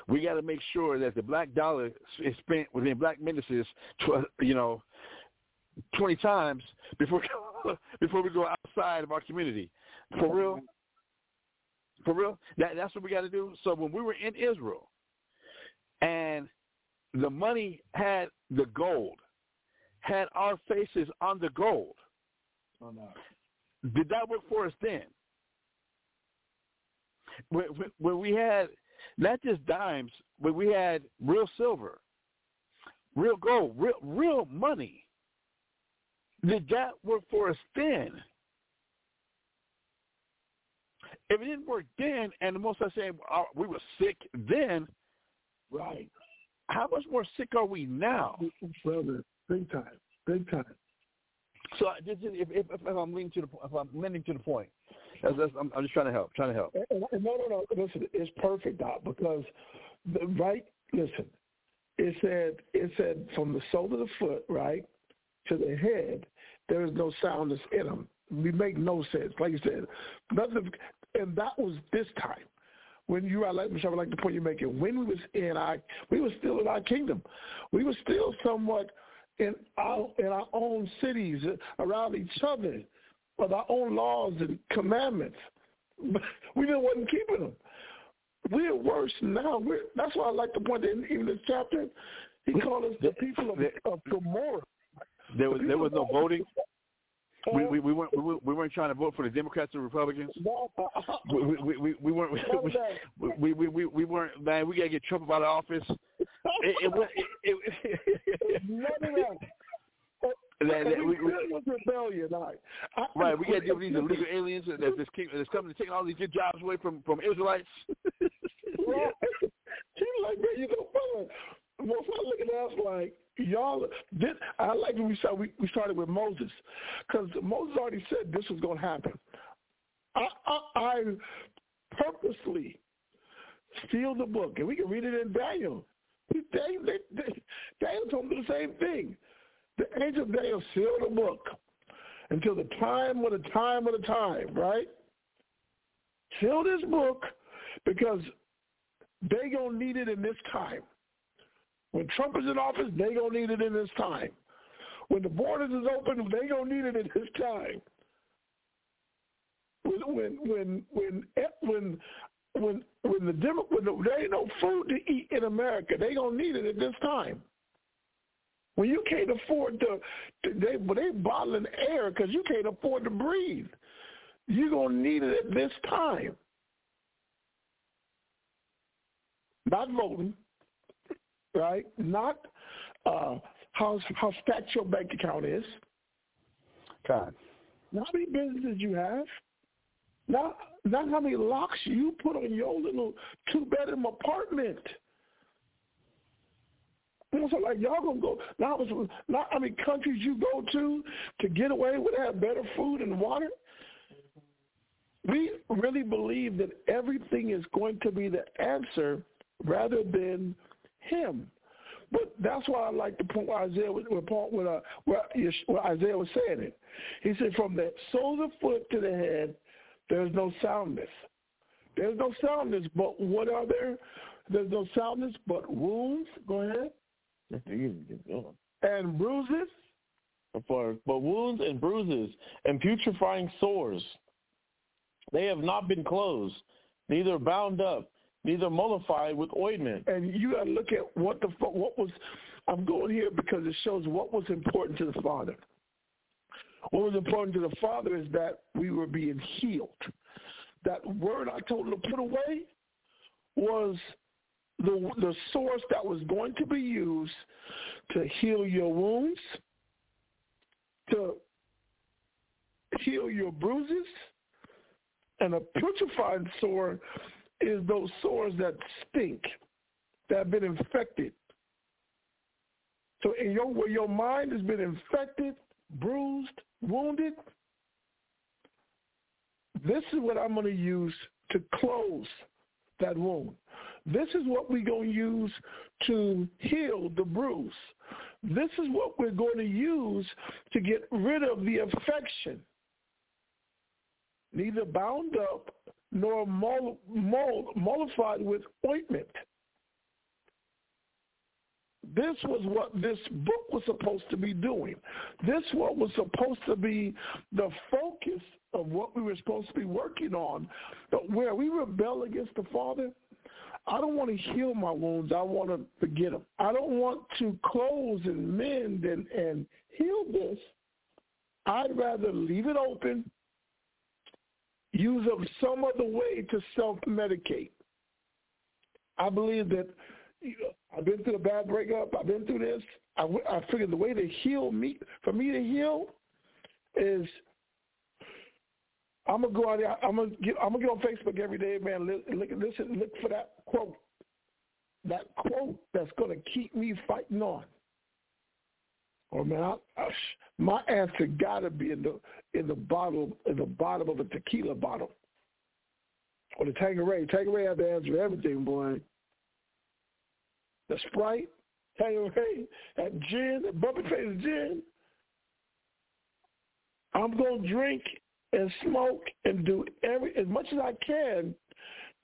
we got to make sure that the black dollar is spent within black ministers, tw- you know, twenty times before before we go outside of our community. For real, for real. That that's what we got to do. So when we were in Israel, and the money had the gold, had our faces on the gold. Oh, no. Did that work for us then? When, when- when we had not just dimes, but we had real silver, real gold, real real money. Did that work for us then? If it didn't work then, and the most I say uh, we were sick then, Right. how much more sick are we now? Brother, big time. Big time. So if, if, if I'm leaning to the if I'm leaning to the point, that's, that's, I'm, I'm just trying to help, trying to help. No, no, no. Listen, it's perfect, Doc, because the, right. Listen, it said it said from the sole of the foot, right, to the head, there is no soundness in them. We make no sense, like you said. Nothing, and that was this time when you I like Michelle, like the point you're making. When we was in our, we were still in our kingdom. We were still somewhat in our in our own cities around each other with our own laws and commandments. We didn't wasn't keeping them. We're worse now. We're, that's why I like the point that in even this chapter, he called us the people of, of Gomorrah. There was there was no voting. We Uh, we, we weren't we, we weren't trying to vote for the Democrats or Republicans. We we, we, we weren't we, we, we, we, we weren't man. We gotta get Trump out of office. It, it, it, it, that. that- that- we- we- it was rebellion. I, Right, we got to deal with these illegal aliens that's, just keep- that's coming to take all these good jobs away from from Israelites. She like, man, you know, brother. Well, I look at us like y'all. This, I like when we started. We, we started with Moses, because Moses already said this was going to happen. I, I, I purposely steal the book, and we can read it in Daniel. He- Daniel, they, Daniel told me the same thing. The angel Daniel sealed the book until the time of the time of the time, right? Seal this book because they gonna need it in this time. When Trump is in office, they gonna need it in this time. When the borders is open, they gonna need it in this time. When when when when when when when the when the, there ain't no food to eat in America, they gonna need it at this time. When you can't afford to, to they but they bottling air because you can't afford to breathe. You're gonna need it at this time. Not voting, right? Not uh, how how stacked your bank account is. God, how many businesses you have. Not not how many locks you put on your little two bedroom apartment. And So like y'all gonna go not not how many countries you go to to get away with have better food and water. We really believe that everything is going to be the answer rather than him. But that's why I like the point where Isaiah was, where, Paul, where, uh, where, Isaiah was saying it. He said, from the sole of foot to the head, there's no soundness. There's no soundness, but what are there? There's no soundness, but wounds. Go ahead. And bruises. But wounds and bruises and putrefying sores, they have not been closed, neither bound up, neither mollified with ointment. And you got to look at what the what was. I'm going here because it shows what was important to the Father. What was important to the Father is that we were being healed. That word I told him to put away was the the source that was going to be used to heal your wounds, to heal your bruises, and a putrefying sore is those sores that stink, that have been infected. So in your where your mind has been infected, bruised, wounded, this is what I'm going to use to close that wound. This is what we're going to use to heal the bruise. This is what we're going to use to get rid of the infection. Neither bound up nor mollified with ointment. This was what this book was supposed to be doing. This what was supposed to be the focus of what we were supposed to be working on. But where we rebel against the Father, I don't want to heal my wounds. I want to forget them. I don't want to close and mend and, and heal this. I'd rather leave it open, use of some other way to self-medicate. I believe that I've been through a bad breakup. I've been through this. I figured the way to heal me, for me to heal, is I'm gonna go out there. I'm gonna get. I'm gonna get on Facebook every day, man. Look, listen, look for that quote. That quote that's gonna keep me fighting on. Oh man, I, I, my answer gotta be in the in the bottle in the bottom of a tequila bottle or the Tanqueray. Tanqueray has the answer for everything, boy. The Sprite, Tanqueray, that gin, that bumpy face gin. I'm gonna drink and smoke and do every as much as I can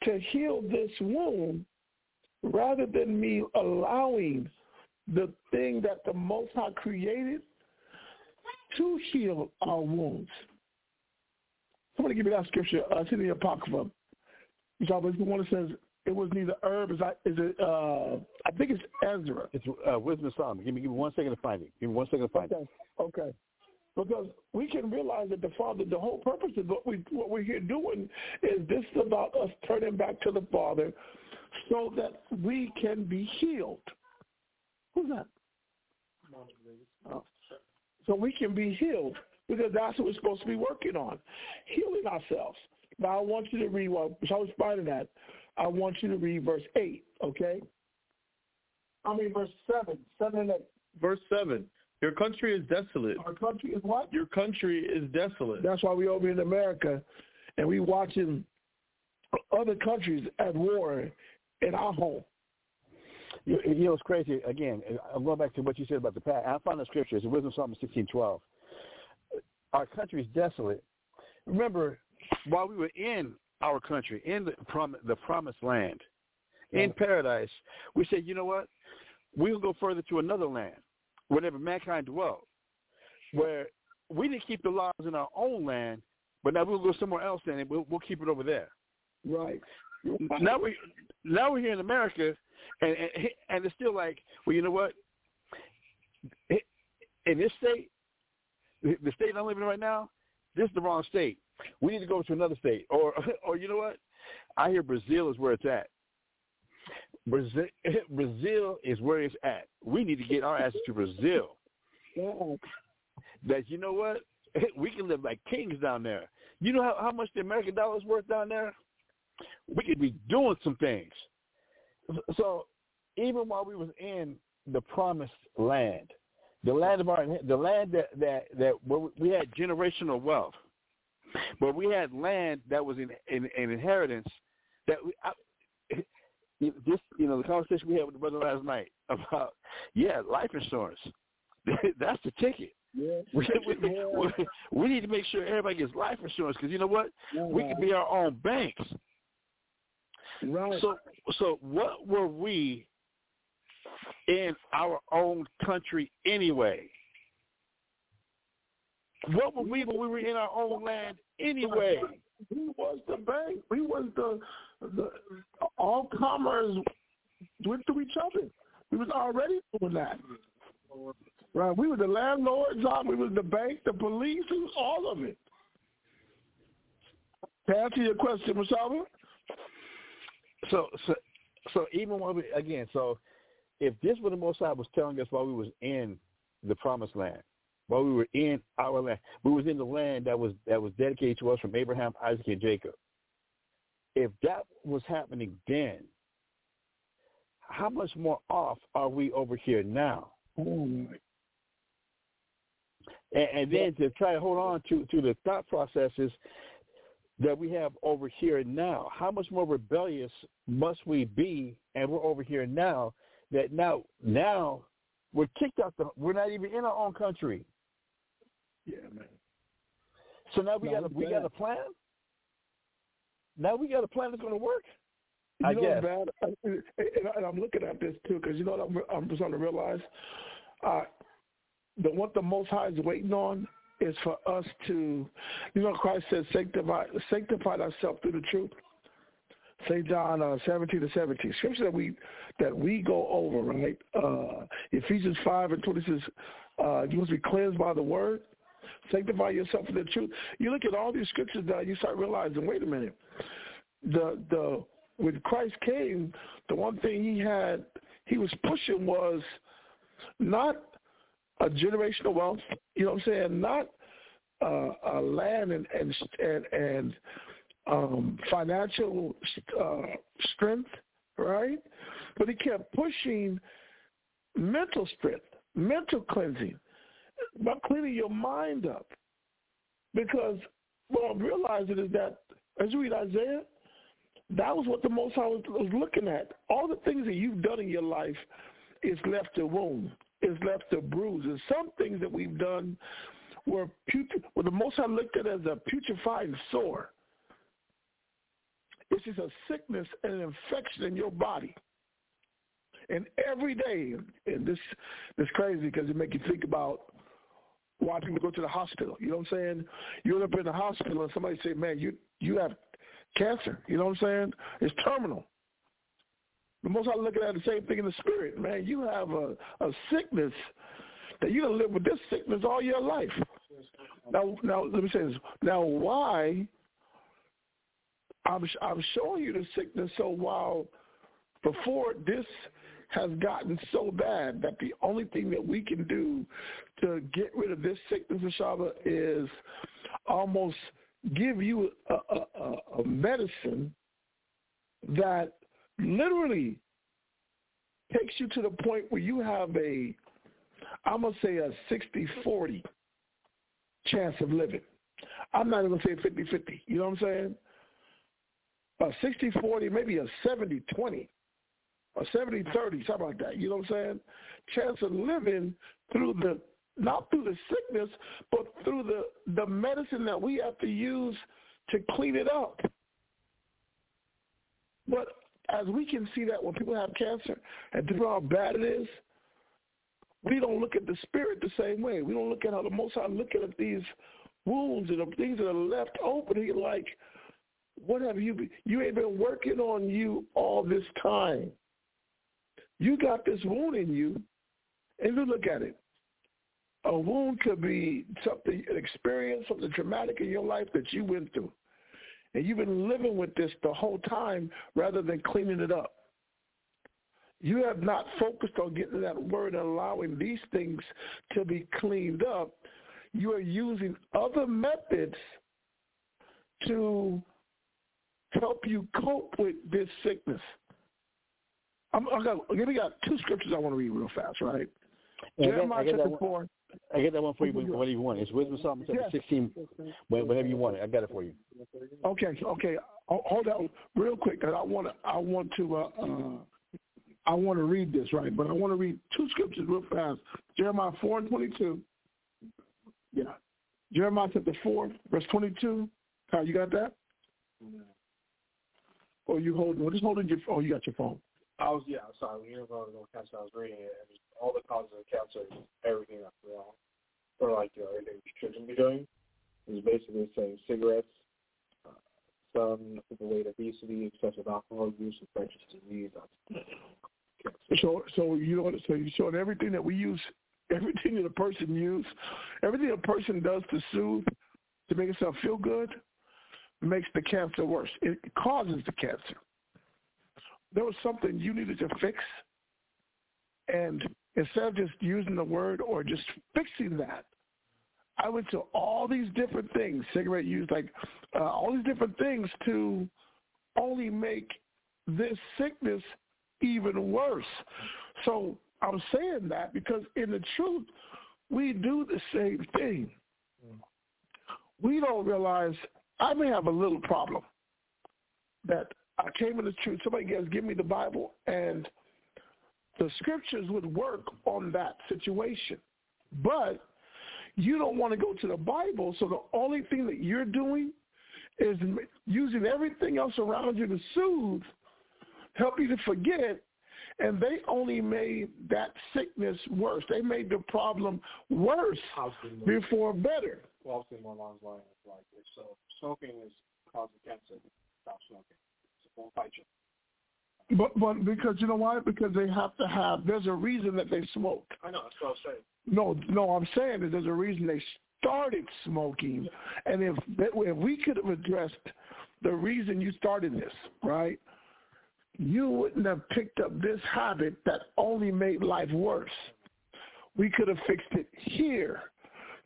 to heal this wound rather than me allowing the thing that the Most High created to heal our wounds. Somebody give me that scripture. Uh, it's in the Apocrypha. It's always the one that says it was neither herb. Is, I, is it? Uh, I think it's Ezra. It's uh, Wisdom of Solomon. Give me, give me one second to find it. Give me one second to find okay. it. Okay. Because we can realize that the Father, the whole purpose of what we what we're here doing is this is about us turning back to the Father, so that we can be healed. Who's that? Oh. So we can be healed because that's what we're supposed to be working on, healing ourselves. Now I want you to read what I was finding that. I want you to read verse eight, okay? I mean verse seven, seven and eight. Verse seven. Your country is desolate. Our country is what? Your country is desolate. That's why we over in America, and we watching other countries at war in our home. You, you know, it's crazy. Again, I'm going back to what you said about the past. I found the scriptures in Wisdom of Solomon 16:12. Our country is desolate. Remember, while we were in our country, in the, prom- the promised land, in paradise, we said, you know what? We'll go further to another land, wherever mankind dwelt, where we didn't keep the laws in our own land, but now we'll go somewhere else and we'll, we'll keep it over there. Right. Now we now we're here in America, and, and and it's still like, well, you know what? In this state, the state I'm living in right now, this is the wrong state. We need to go to another state, or or you know what? I hear Brazil is where it's at. Brazil, Brazil is where it's at. We need to get our asses to Brazil. Yeah. That you know what? We can live like kings down there. You know how, how much the American dollar is worth down there? We could be doing some things. So even while we was in the promised land, the land of our the land that that that where we had generational wealth, but we had land that was in in, in inheritance that we, I, this you know the conversation we had with the brother last night about yeah life insurance that's the ticket. Yeah. We, we, we, need to make sure everybody gets life insurance because you know what Yeah. we can be uh-huh. our own banks. Right. So so what were we in our own country anyway? What were we when we were in our own land anyway? we was the bank. We was the the all commerce went through each other. We was already doing that. Right. We were the landlords. uh, We was the bank, the police, and all of it. To answer your question, Masaba, So so so even when we again, so if this was the Most High was telling us while we was in the promised land, while we were in our land, we was in the land that was that was dedicated to us from Abraham, Isaac, and Jacob. If that was happening then, how much more off are we over here now? Oh, and, and then to try to hold on to, to the thought processes that we have over here now. How much more rebellious must we be? And we're over here now. That now now we're kicked out. The, we're not even in our own country. Yeah, man. So now we No, got a, we bad. got a plan. Now we got a plan that's going to work. You I know guess. bad? And, and I'm looking at this too because you know what I'm, I'm starting to realize. Uh, the what the Most High is waiting on is for us to, you know, Christ says, sanctify, sanctify ourselves through the truth. St. John uh, 17 to 17. Scripture that we that we go over, right? Uh, Ephesians 5 and 20 says, uh, you must be cleansed by the word. Sanctify yourself in the truth. You look at all these scriptures now, you start realizing, wait a minute. The the when Christ came, the one thing he had he was pushing was not a generational wealth, you know what I'm saying? Not uh, uh, land and and and, and um, financial uh, strength, right? But he kept pushing mental strength, mental cleansing, by cleaning your mind up. Because what I'm realizing is that as you read Isaiah, that was what the Most High was, was looking at. All the things that you've done in your life is left a wound, is left a bruise. And some things that we've done were well, the Most High looked at as a putrefying sore. It's just a sickness and an infection in your body. And every day, and this this crazy because it makes you think about why people go to the hospital. You know what I'm saying? You end up in the hospital and somebody say, "Man, you you have cancer." You know what I'm saying? It's terminal. The most I look at the same thing in the spirit, man. You have a a sickness that you're gonna live with this sickness all your life. Now, now let me say this. Now, why? I'm I'm showing you the sickness. So while before this has gotten so bad that the only thing that we can do to get rid of this sickness, Shaba, is almost give you a, a, a medicine that literally takes you to the point where you have a, I'm going to say a 60-40 chance of living. I'm not even going to say 50-50. You know what I'm saying? A 60-40, maybe a 70-20 or 70 30, something like that. You know what I'm saying? Chance of living through the not through the sickness, but through the the medicine that we have to use to clean it up. But as we can see that when people have cancer and think how bad it is, we don't look at the spirit the same way. We don't look at how the Most High looking at these wounds and the things that are left open. He like, what have you? Been, you ain't been working on you all this time. You got this wound in you, and you look at it. A wound could be something, an experience, something traumatic in your life that you went through. And you've been living with this the whole time rather than cleaning it up. You have not focused on getting that word and allowing these things to be cleaned up. You are using other methods to help you cope with this sickness. I'm, I got, we got two scriptures I want to read real fast, right? Yeah, Jeremiah I get, I get chapter 4. I get that one for you whenever you want. It's Wisdom Psalm chapter 16, whenever you want it. I got it for you. Okay, okay. Hold on real quick. Cause I want to, I want to, uh, uh, I want to read this, right? But I want to read two scriptures real fast. Jeremiah 4 and 22. Yeah. Jeremiah chapter 4, verse 22. How you got that? Or you holding, or just holding your, oh, you got your phone. I was yeah, sorry. When you were going to cancer, I was reading it, and all the causes of cancer, everything that's wrong, or like you know, everything you shouldn't be doing, is basically saying cigarettes, uh, some weight obesity, excessive alcohol use, infectious disease. So, so you know, so you showing everything that we use, everything that a person use, everything a person does to soothe, to make itself feel good, makes the cancer worse. It causes the cancer there was something you needed to fix, and instead of just using the word or just fixing that, I went to all these different things, cigarette use, like uh, all these different things to only make this sickness even worse. So I'm saying that because in the truth, we do the same thing. We don't realize I may have a little problem that I came in the truth. Somebody guys give me the Bible, and the scriptures would work on that situation. But you don't want to go to the Bible, so the only thing that you're doing is using everything else around you to soothe, help you to forget, and they only made that sickness worse. They made the problem worse before better. Well, i more along lines like this. So smoking is causing cancer. Stop smoking won't fight you. But but because you know why? Because they have to have. There's a reason that they smoke. I know. That's what I'm saying. No, no, I'm saying that there's a reason they started smoking, and if if we could have addressed the reason you started this, right? You wouldn't have picked up this habit that only made life worse. We could have fixed it here.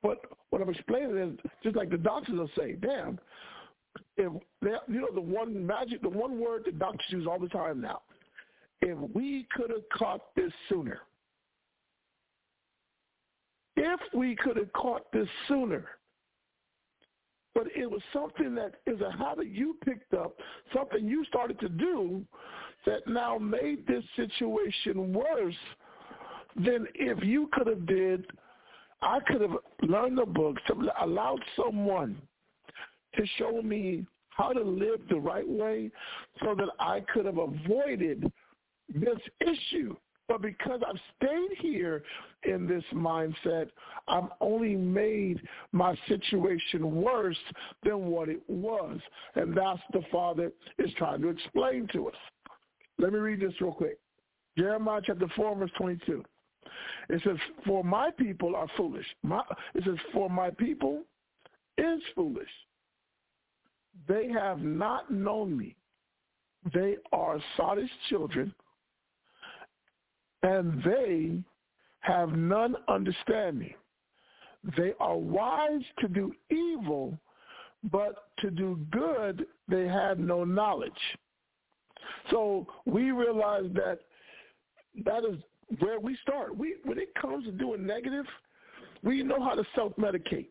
But what I'm explaining is just like the doctors will say, damn, if you know the one magic, the one word that doctors use all the time now. If we could have caught this sooner, if we could have caught this sooner, but it was something that is a habit you picked up, something you started to do that now made this situation worse than if you could have did, I could have learned the book, allowed someone to show me how to live the right way so that I could have avoided this issue. But because I've stayed here in this mindset, I've only made my situation worse than what it was. And that's the Father is trying to explain to us. Let me read this real quick. Jeremiah chapter 4, verse 22. It says, for my people are foolish. My, it says, for my people is foolish. They have not known me. They are sottish children, and they have none understanding. They are wise to do evil, but to do good they have no knowledge. So we realize that that is where we start. We when it comes to doing negative, we know how to self-medicate.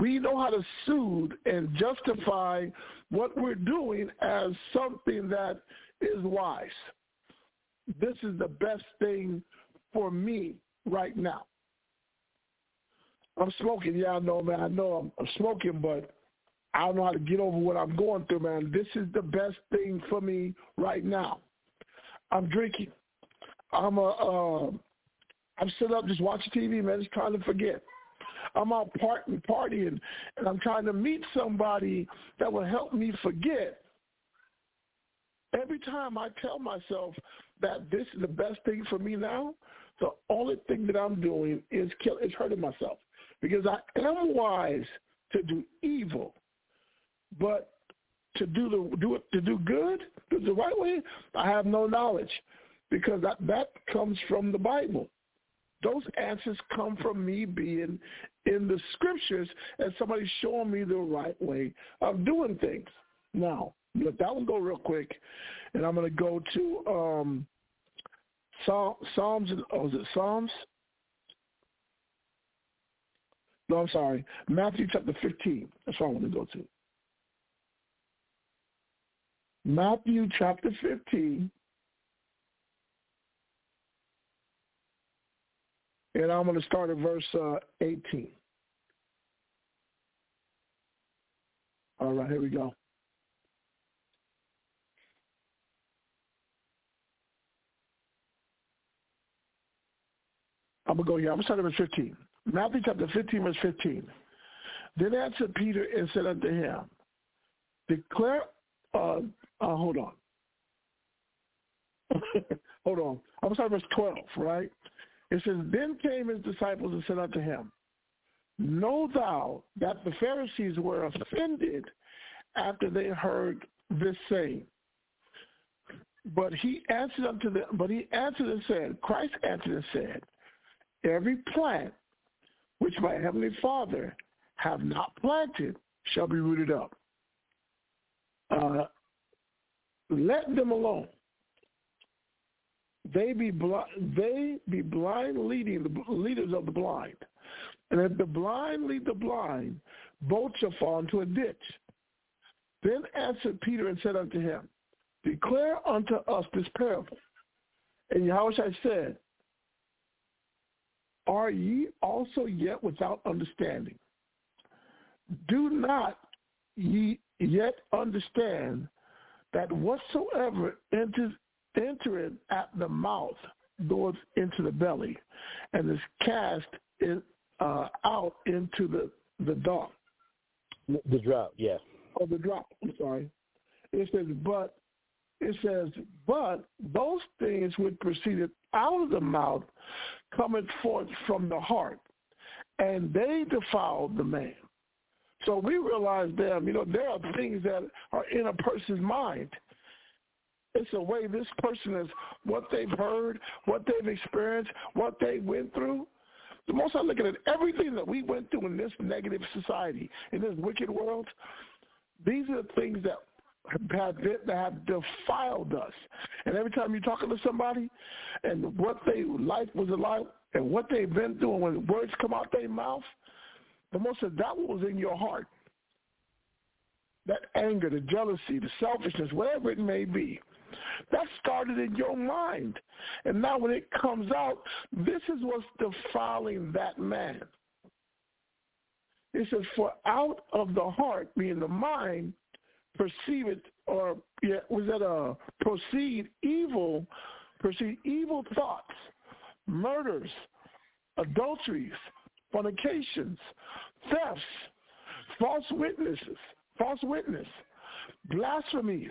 We know how to soothe and justify what we're doing as something that is wise. This is the best thing for me right now. I'm smoking. Yeah, I know, man. I know I'm, I'm smoking, but I don't know how to get over what I'm going through, man. This is the best thing for me right now. I'm drinking. I'm a, uh, I'm sitting up just watching TV, man, just trying to forget. I'm out partying, partying, and I'm trying to meet somebody that will help me forget. Every time I tell myself that this is the best thing for me now, the only thing that I'm doing is kill, is hurting myself because I am wise to do evil, but to do the do it to do good, do the right way, I have no knowledge because that that comes from the Bible. Those answers come from me being in the scriptures and somebody showing me the right way of doing things. Now, let that one go real quick, and I'm going to go to um, Psalms. Oh, is it Psalms? No, I'm sorry. Matthew chapter 15. That's what I want to go to. Matthew chapter 15. And I'm going to start at verse uh, 18. All right, here we go. I'm going to go here. I'm going to start at verse 15. Matthew chapter 15, verse 15. Then answered Peter and said unto him, Declare, uh, uh, hold on. hold on. I'm going to sorry, verse 12, right? It says, Then came his disciples and said unto him, Know thou that the Pharisees were offended after they heard this saying. But he answered unto them, but he answered and said, Christ answered and said, Every plant which my heavenly Father have not planted shall be rooted up. Uh, let them alone. They be blind, they be blind leading the leaders of the blind. And if the blind lead the blind, both shall fall into a ditch. Then answered Peter and said unto him, Declare unto us this parable. And Yahushua said, Are ye also yet without understanding? Do not ye yet understand that whatsoever enters entereth at the mouth goes into the belly and is cast in, uh, out into the, the dark. The drought, yeah. Oh, the drop. I'm sorry. It says, but it says, but those things which proceeded out of the mouth cometh forth from the heart, and they defiled the man. So we realize that, you know, there are things that are in a person's mind it's the way this person is, what they've heard, what they've experienced, what they went through. The Most High looking at everything that we went through in this negative society, in this wicked world. These are the things that have that have defiled us. And every time you're talking to somebody, and what they life was like, and what they've been through, and when words come out their mouth, the most of that was in your heart. That anger, the jealousy, the selfishness, whatever it may be, that started in your mind. And now when it comes out, this is what's defiling that man. It says, for out of the heart, being the mind, perceive it, or yeah, was that a proceed evil, proceed evil thoughts, murders, adulteries, fornications, thefts, false witnesses, false witness, blasphemies.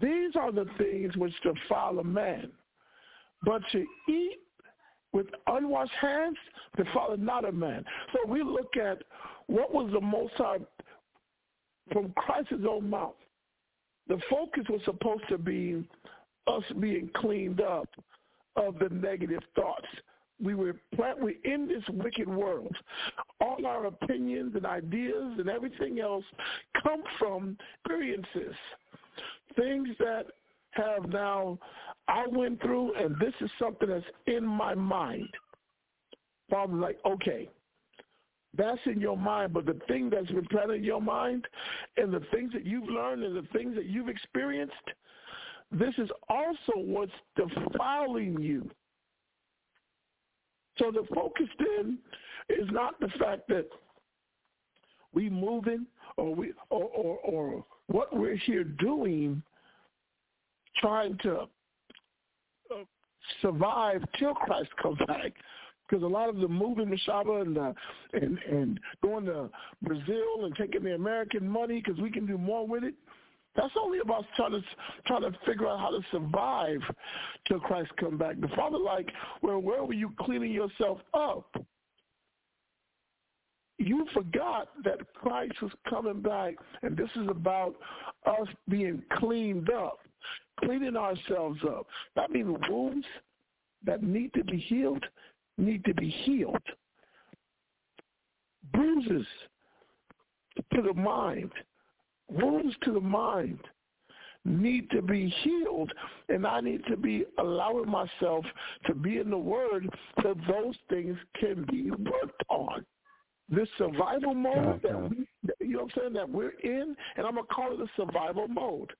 These are the things which defile a man. But to eat with unwashed hands defile not a man. So we look at what was the most high from Christ's own mouth. The focus was supposed to be us being cleaned up of the negative thoughts, we were we in this wicked world. All our opinions and ideas and everything else come from experiences, things that have now I went through, and this is something that's in my mind. Father, like, okay, that's in your mind, but the thing that's been planted in your mind and the things that you've learned and the things that you've experienced, this is also what's defiling you. So the focus then is not the fact that we moving or we or, or, or what we're here doing, trying to uh, survive till Christ comes back. Because a lot of the moving the Shaba and, uh, and and going to Brazil and taking the American money because we can do more with it. That's only about trying to trying to figure out how to survive till Christ come back. The Father, like, well, where were you cleaning yourself up? You forgot that Christ was coming back, and this is about us being cleaned up, cleaning ourselves up. That means wounds that need to be healed need to be healed. Bruises to the mind wounds to the mind need to be healed and I need to be allowing myself to be in the word so those things can be worked on. This survival mode that we you know what I'm saying that we're in and I'm gonna call it a survival mode.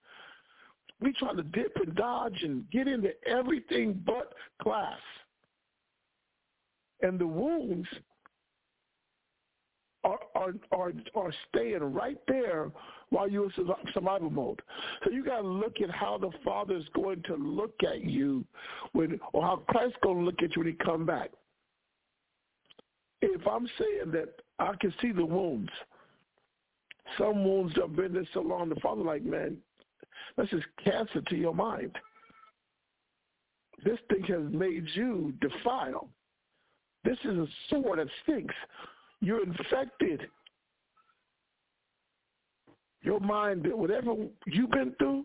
We try to dip and dodge and get into everything but class. And the wounds are are are, are staying right there while you're in survival mode. So you got to look at how the Father is going to look at you when, or how Christ's going to look at you when he come back. If I'm saying that I can see the wounds, some wounds have been there so long, the Father like, man, that's just cancer to your mind. This thing has made you defiled. This is a sword that stinks. You're infected your mind, whatever you've been through,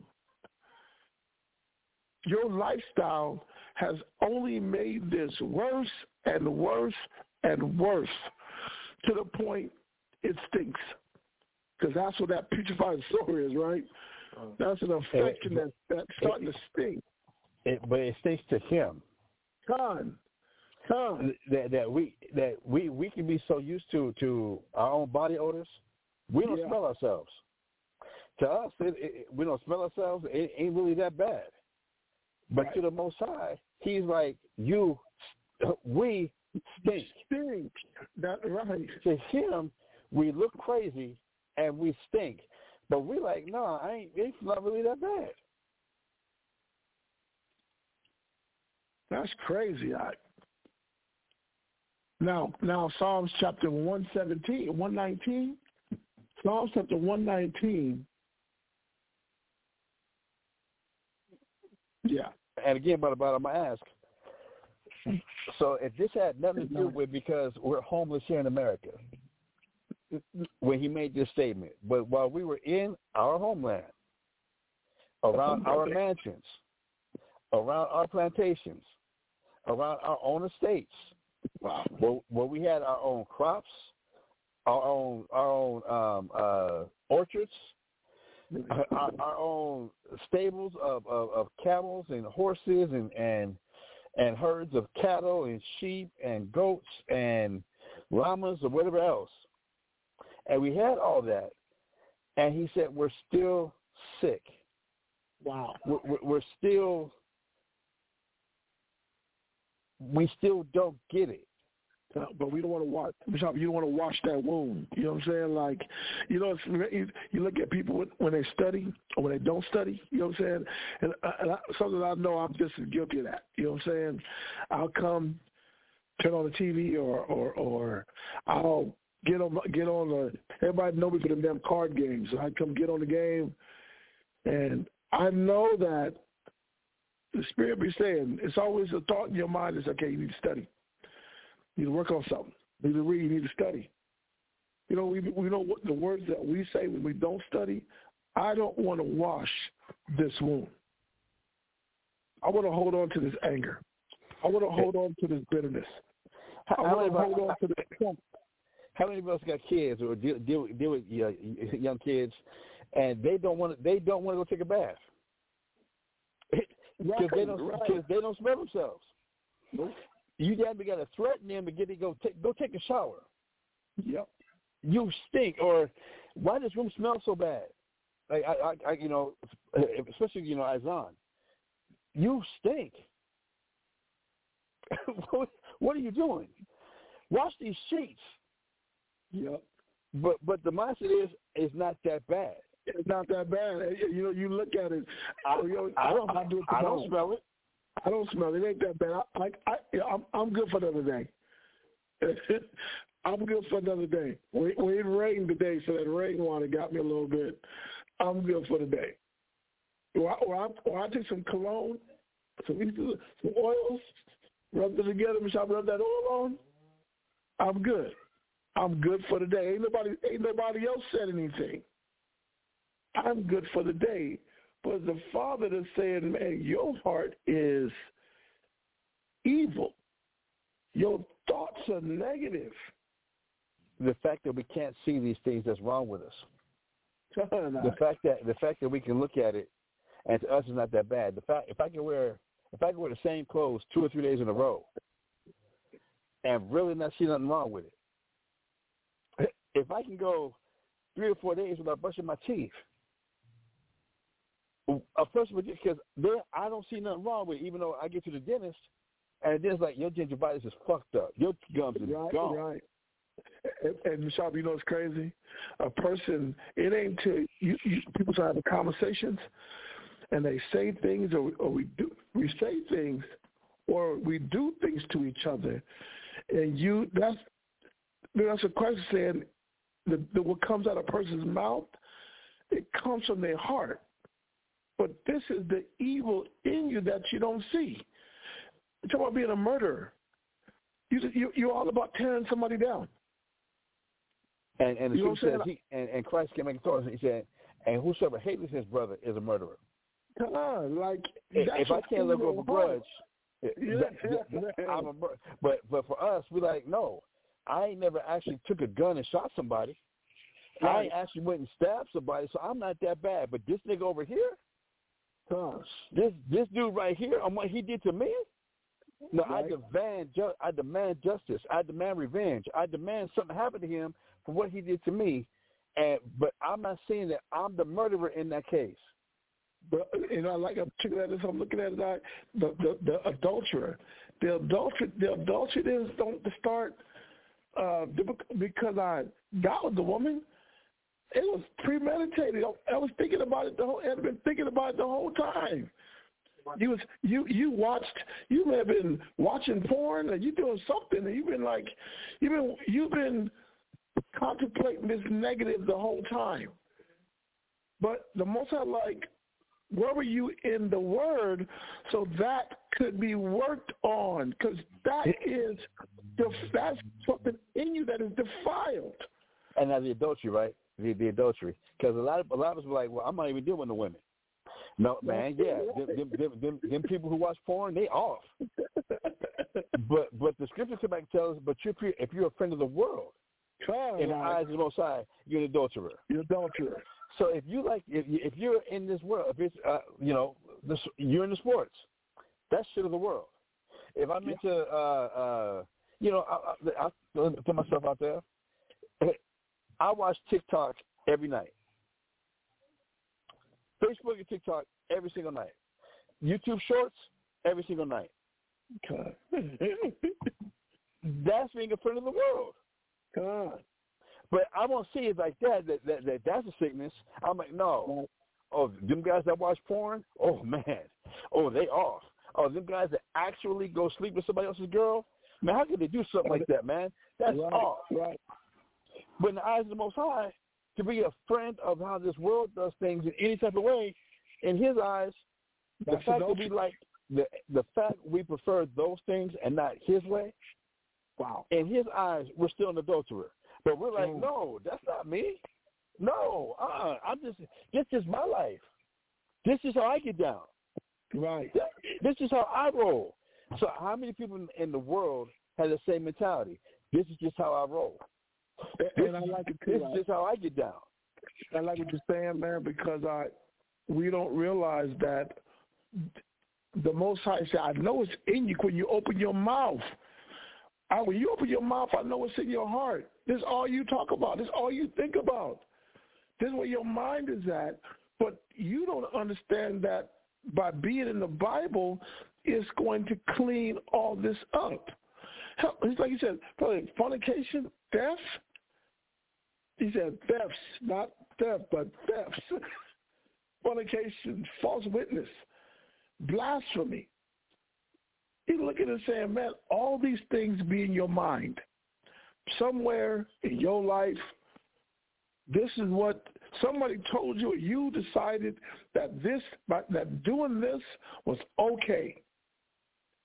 your lifestyle has only made this worse and worse and worse to the point it stinks. Because that's what that putrefied sore is, right? Uh-huh. That's an infection that, that's starting it, to stink. It, but it stinks to him. Con. Con. That, that we that we we can be so used to to our own body odors, we don't Yeah. smell ourselves to us, it, it, we don't smell ourselves. It ain't really that bad. But Right. to the Most High, He's like, you, we stink. Stink. That right. To Him, we look crazy and we stink. But we like, no, I ain't. It's not really that bad. That's crazy. I, now, now Psalms chapter 117, 119, Psalms chapter 119. Yeah. And again, but about I'm gonna ask. So if this had nothing to do with because we're homeless here in America, when he made this statement, but while we were in our homeland, around our mansions, around our plantations, around our own estates, Wow. Well, well, we had our own crops, our own our own um, uh, orchards, our, our own stables of, of, of camels and horses and, and and herds of cattle and sheep and goats and llamas or whatever else. And we had all that. And he said, we're still sick. Wow. We're, we're still, we still don't get it. But we don't want to watch. You don't want to wash that wound. You know what I'm saying? Like, you know, it's, you, look at people when, they study or when they don't study. You know what I'm saying? And, uh, and I, something I know I'm just as guilty of that. You know what I'm saying? I'll come, turn on the TV, or or or I'll get on get on the. Everybody know me for them damn card games. I come get on the game, and I know that the Spirit be saying it's always a thought in your mind is okay. You need to study. You need to work on something. You need to read. You need to study. You know, we we know what the words that we say when we don't study. I don't want to wash this wound. I want to hold on to this anger. I want to hold on to this bitterness. I How want to hold on to this. how many of us got kids or deal, deal, deal with uh, young kids, and they don't want to, they don't want to go take a bath because they don't Right. because they don't smell themselves. Nope. You damn got to threaten them to get to go take go take a shower. Yep. You stink, or why does room smell so bad? Like I, I, I you know, especially you know, Izan, you stink. what, what are you doing? Wash these sheets. Yep. But but the mindset is it's not that bad. It's not that bad. You know, you look at it. I, oh, know, I don't I do it I don't smell it. I don't smell it. Ain't that bad. I, I, I I'm, I'm good for another day. I'm good for another day. We, we rained today, so that rain water got me a little bit. I'm good for the day. Or I, or I, or I take some cologne, some, some oils, rub it together, and rub that oil on. I'm good. I'm good for the day. Ain't nobody, ain't nobody else said anything. I'm good for the day. But the father that's saying, man, your heart is evil. Your thoughts are negative. The fact that we can't see these things that's wrong with us. The fact that the fact that we can look at it and to us it's not that bad. The fact if I can wear if I can wear the same clothes two or three days in a row and really not see nothing wrong with it. If I can go three or four days without brushing my teeth, a person would because there I don't see nothing wrong with it, even though I get to the dentist and it's like your gingivitis is fucked up, your gums is Right, gone. right. And, and Shop, you know it's crazy? A person, it ain't till you, you people start having conversations, and they say things, or, or we do, we say things, or we do things to each other, and you that's that's what Christ is saying. The, the, what comes out of a person's mouth, it comes from their heart. But this is the evil in you that you don't see. It's about being a murderer. You, you, you're all about tearing somebody down. And and You know scripture what I'm says he and, and Christ came and taught us. He said, "And whosoever hateth his brother is a murderer." Come on, like If, I can't let go of a heart. grudge, eh, Yeah, that- yeah. I'm a but but for us, we're like no. I ain't never actually took a gun and shot somebody. I Right. ain't actually went and stabbed somebody, so I'm not that bad. But this nigga over here, Gosh. this this dude right here, on what he did to me, no, I demand ju- I demand justice. I demand revenge. I demand something happen to him for what he did to me. And but I'm not saying that I'm the murderer in that case. But you know, like I'm checking at this, I'm looking at it. I, the, the the adulterer, the adulterer, the adulterers don't start uh, because I got with the woman. It was premeditated. I, was thinking about it the whole. I've been thinking about it the whole time. You was you you watched. You may have been watching porn, or you doing something, and you've been like, you've been you've been contemplating this negative the whole time. But the most I like, where were you in the Word so that could be worked on? Because that is the that's something in you that is defiled. And now the adultery, right? The the adultery, because a lot of a lot of us were like, well, I'm not even dealing with the women. No, man, yeah, them, them, them, them, them people who watch porn, they off. but but the scripture come back and tell us, but you're, if you're a friend of the world, in the eyes of the Most High, you're an adulterer. You're an adulterer. So if you like, if if you're in this world, if it's uh, you know, this, you're in the sports, that's shit of the world. If I'm into, uh, uh, you know, I, I, I put myself out there. I watch TikTok every night. Facebook and TikTok every single night. YouTube Shorts every single night. God. That's being a friend of the world. God. But I won't see it like that, that, that, that that's a sickness. I'm like, no. Oh, them guys that watch porn? Oh, man. Oh, they off. Oh, them guys that actually go sleep with somebody else's girl? Man, how could they do something like that, man? That's right, off. Right. But in the eyes of the Most High, to be a friend of how this world does things in any type of way, in his eyes, That's the fact that we like the the fact we prefer those things and not his way, Wow. in his eyes, we're still an adulterer. But we're like, Mm. no, that's not me. No, uh, I'm just this is my life. This is how I get down. Right. This is how I roll. So how many people in the world have the same mentality? This is just how I roll. And, and I like it This too. is just how I get down. I like what you're saying, man, because I we don't realize that the Most High said, "I know it's in you when you open your mouth." I, when you open your mouth, I know it's in your heart. This is all you talk about. This is all you think about. This is where your mind is at. But you don't understand that by being in the Bible, it's going to clean all this up. Hell, It's like you said, fornication, theft. He said thefts, not theft, but thefts. Fornication, false witness, blasphemy. He's looking and saying, man, all these things be in your mind. Somewhere in your life, this is what somebody told you, you decided that this, that doing this was okay.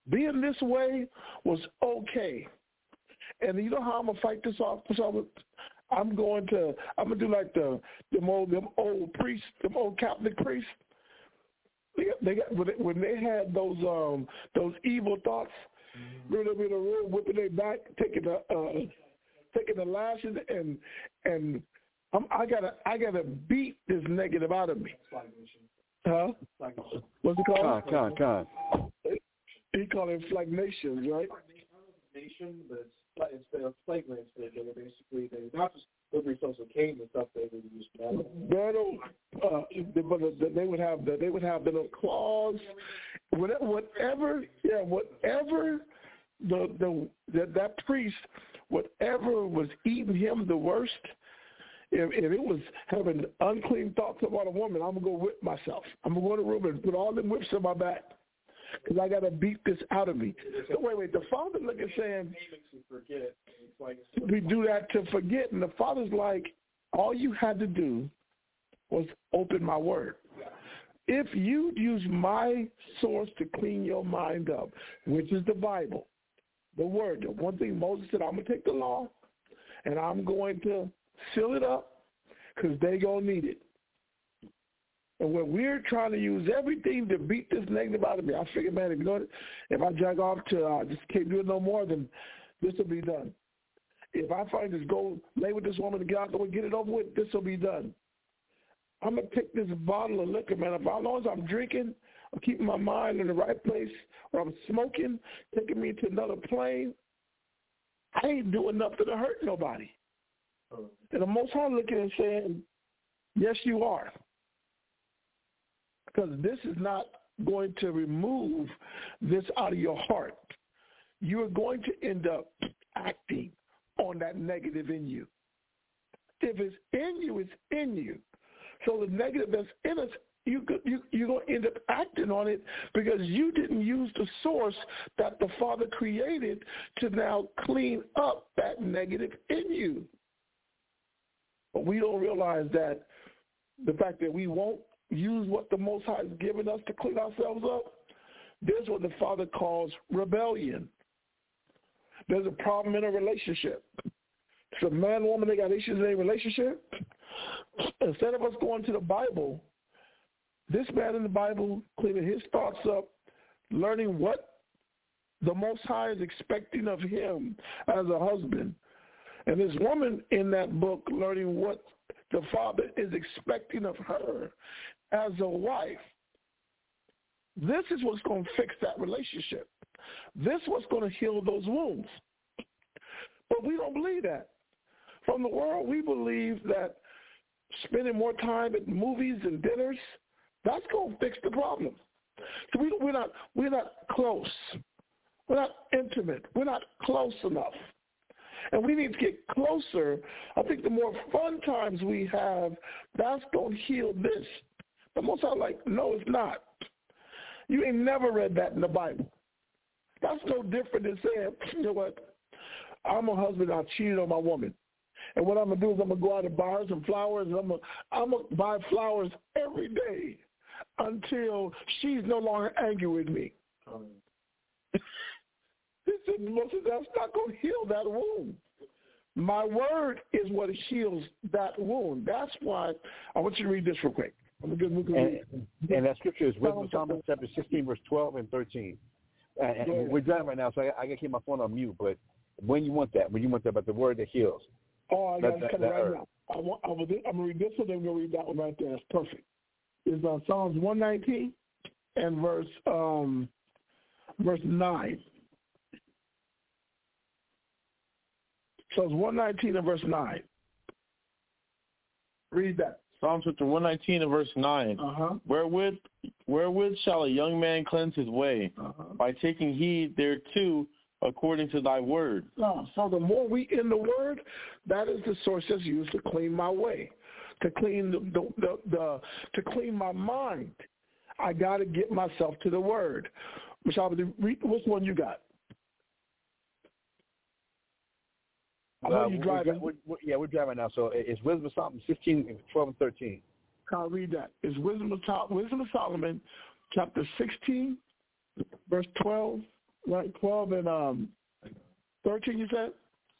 Being this way was okay. And you know how I'm gonna fight this off? I'm- I'm going to I'm gonna do like the them old them old priests, them old Catholic priests. They got, they got when they, had those um those evil thoughts, remember them in a room whipping their back, taking the uh taking the lashes and and I'm, I gotta I gotta beat this negative out of me. Huh? What's it called? Con, con, con. He called it flagnations, right? nation, but it's it's the flagrants they were basically they not just liberty social cane and stuff they would use metal. Metal, uh, but the- they would have the, they would have the little claws, whatever, whatever, yeah, whatever the the that, that priest, whatever was eating him the worst. If, if it was having unclean thoughts about a woman, I'm gonna go whip myself. I'm gonna go to the room and put all them whips on my back because I gotta beat this out of me. So wait, wait. The father saying, forget. It's like we do that to forget. And the father's like, all you had to do was open my word. If you use my source to clean your mind up, which is the Bible, the word, the one thing Moses said, I'm going to take the law and I'm going to seal it up because they going to need it. And when we're trying to use everything to beat this negative out of me, I figure, man, if you know what, if I drag off to uh, just can't do it no more, then this will be done. If I find this go lay with this woman and get out there and get it over with, this will be done. I'm gonna take this bottle of liquor, man. If as long as I'm drinking, I'm keeping my mind in the right place, or I'm smoking, taking me to another plane, I ain't doing nothing to hurt nobody. And the Most High looking and saying, yes, you are. Because this is not going to remove this out of your heart. You are going to end up acting on that negative in you. If it's in you, it's in you. So the negative that's in us, you, you, you're going to end up acting on it because you didn't use the source that the Father created to now clean up that negative in you. But we don't realize that the fact that we won't use what the Most High has given us to clean ourselves up, there's what the Father calls rebellion. There's a problem in a relationship. So man, woman, they got issues in a relationship. Instead of us going to the Bible, this man in the Bible cleaning his thoughts up, learning what the Most High is expecting of him as a husband. And this woman in that book learning what the Father is expecting of her as a wife. This is what's going to fix that relationship. This is what's going to heal those wounds. But we don't believe that. From the world, we believe that spending more time at movies and dinners, that's going to fix the problem. So we, we're not we're not close. We're not intimate. We're not close enough. And we need to get closer. I think the more fun times we have, that's going to heal this. But most are like, no, it's not. You ain't never read that in the Bible. That's no different than saying, you know what, I'm a husband, I cheated on my woman. And what I'm gonna do is I'm gonna go out and buy her some flowers, and I'm gonna I'm gonna buy flowers every day until she's no longer angry with me. Said, that's not going to heal that wound. My word is what heals that wound. That's why I want you to read this real quick. I'm and, and that scripture is Wisdom Psalm chapter 16, verse 12 and 13. And we're driving right now, so I, I got to keep my phone on mute. But when you want that, when you want that, but the word that heals. Oh, I got it coming right earth. now. I want, I am going to read this one, then I'm going to read that one right there. That's perfect. It's on Psalms 119 and verse um, verse 9. It's 119 and verse 9. Read that. Psalms chapter 119 and verse 9. Uh-huh. Wherewith, wherewith shall a young man cleanse his way? Uh-huh. By taking heed thereto according to thy word. So the more we in the word, that is the source that's used to clean my way, to clean the, the, the, the to clean my mind. I got to get myself to the word. Which I would. Which one you got? I know uh, you driving. We're, we're, yeah, we're driving now. So it's Wisdom of Solomon 16, 12, and 13. I'll read that. It's Wisdom of, Wisdom of Solomon, chapter 16, verse 12, right? 12 and um, 13, you said?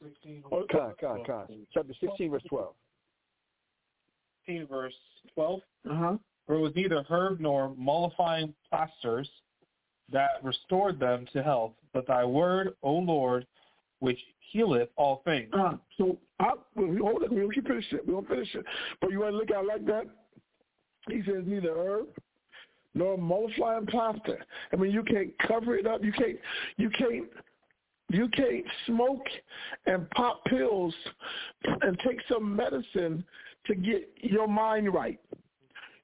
16. Oh, con, con, con. Chapter 16, verse 12. 16, verse 12. Uh-huh. For it was neither herb nor mollifying plasters that restored them to health, but thy word, O Lord, which healeth all things. Uh, so I, hold it. We don't finish it. We don't finish it. But you want to look at it like that? He says neither herb nor mollifying plaster. I mean, you can't cover it up. You can't. You can't. You can't smoke and pop pills and take some medicine to get your mind right.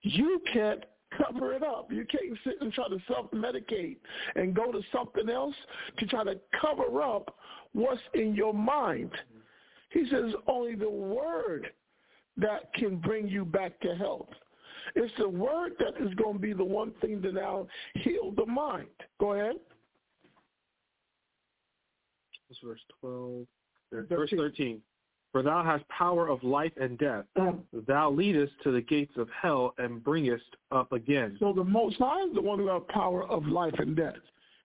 You can't cover it up. You can't sit and try to self-medicate and go to something else to try to cover up what's in your mind. He says only the word that can bring you back to health. It's the word that is going to be the one thing to now heal the mind. Go ahead. This verse 12. Verse 13. For thou hast power of life and death. Thou leadest to the gates of hell and bringest up again. So the Most High is the one who has power of life and death.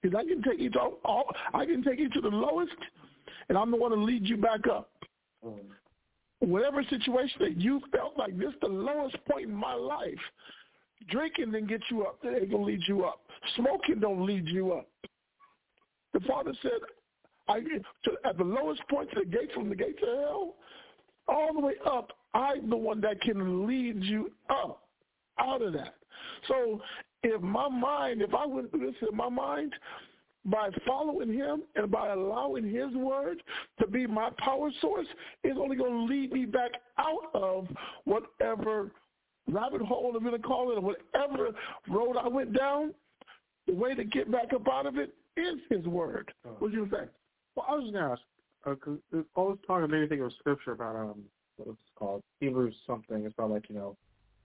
Because I can take you to all, I can take you to the lowest, and I'm the one to lead you back up. Mm. Whatever situation that you felt like this, the lowest point in my life, drinking didn't get you up. It ain't gonna lead you up. Smoking don't lead you up. The Father said, I to, at the lowest point to the gate from the gates of hell, all the way up, I'm the one that can lead you up out of that. So if my mind, if I went through this in my mind, by following him and by allowing his word to be my power source, it's only going to lead me back out of whatever rabbit hole I'm going to call it, or whatever road I went down. The way to get back up out of it is his word. What do you think? Well, I was just going to ask, uh, all this talk made me think of scripture about, um, what it's called, Hebrews something. It's about like, you know,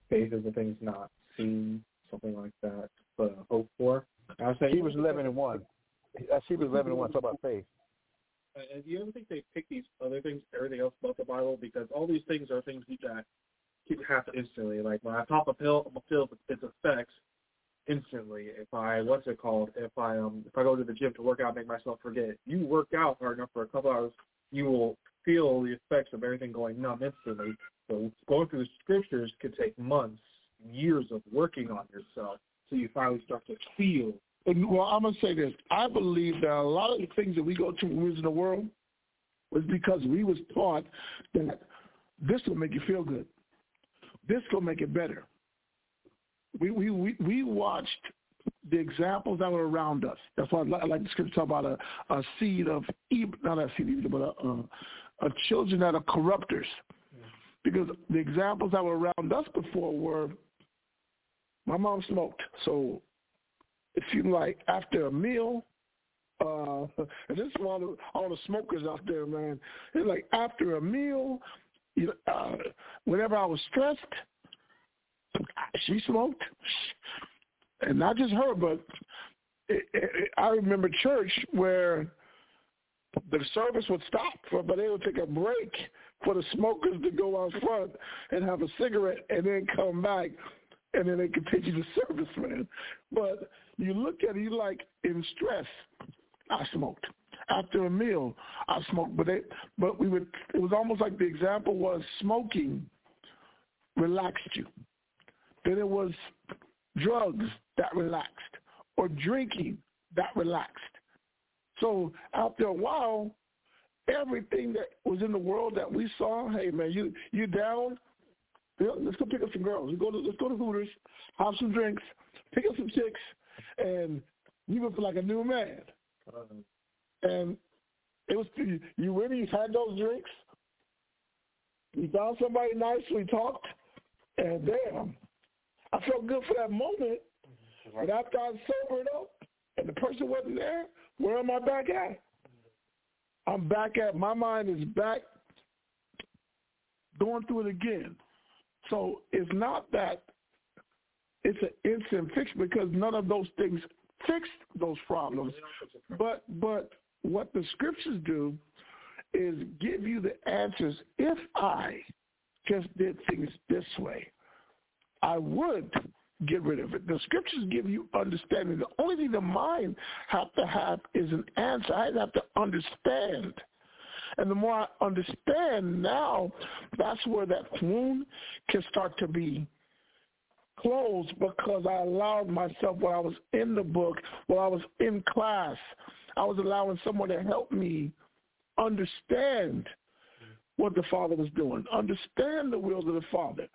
faith is the things not seen, something like that, but uh, hope for. And I was saying Hebrews 11 and 1. That's Hebrews 11 and 1, talk about faith. And do you ever think they pick these other things, everything else about the Bible? Because all these things are things that can happen instantly. Like when I pop a pill, I'm a pill its effects instantly. If I what's it called? If I um if I go to the gym to work out, make myself forget. You work out hard enough for a couple hours, you will feel the effects of everything going numb instantly. So going through the scriptures could take months, years of working on yourself, so you finally start to feel well, I'm gonna say this. I believe that a lot of the things that we go through when we was in the world was because we was taught that this will make you feel good. This will make it better. We we we, we watched the examples that were around us. That's why I like the scripture talk about a, a seed of evil, not a seed of evil, but a, a, a children that are corrupters. Because the examples that were around us before were, my mom smoked, so it seemed like after a meal, uh, and this is all the, all the smokers out there, man. It's like after a meal, you uh, whenever I was stressed, she smoked, and not just her, but it, it, I remember church where the service would stop, but they would take a break for the smokers to go out front and have a cigarette and then come back and then they continue the service, man. But you look at it, you like in stress. I smoked after a meal. I smoked, but they, but we would. It was almost like the example was smoking relaxed you. Then it was drugs that relaxed, or drinking that relaxed. So after a while, everything that was in the world that we saw, hey man, you you down? Let's go pick up some girls. Let's go to let's go to Hooters, have some drinks, pick up some chicks, and you feel like a new man. And it was you, you really had those drinks. You found somebody nice. We talked, and damn, I felt good for that moment. But after I sobered up, and the person wasn't there, where am I back at? I'm back at my mind is back going through it again. So it's not that it's an instant fix because none of those things fix those problems. But but what the scriptures do is give you the answers. If I just did things this way, I would get rid of it. The scriptures give you understanding. The only thing the mind have to have is an answer. I have to understand. And the more I understand now, that's where that wound can start to be closed because I allowed myself while I was in the book, while I was in class, I was allowing someone to help me understand what the Father was doing, understand the will of the Father.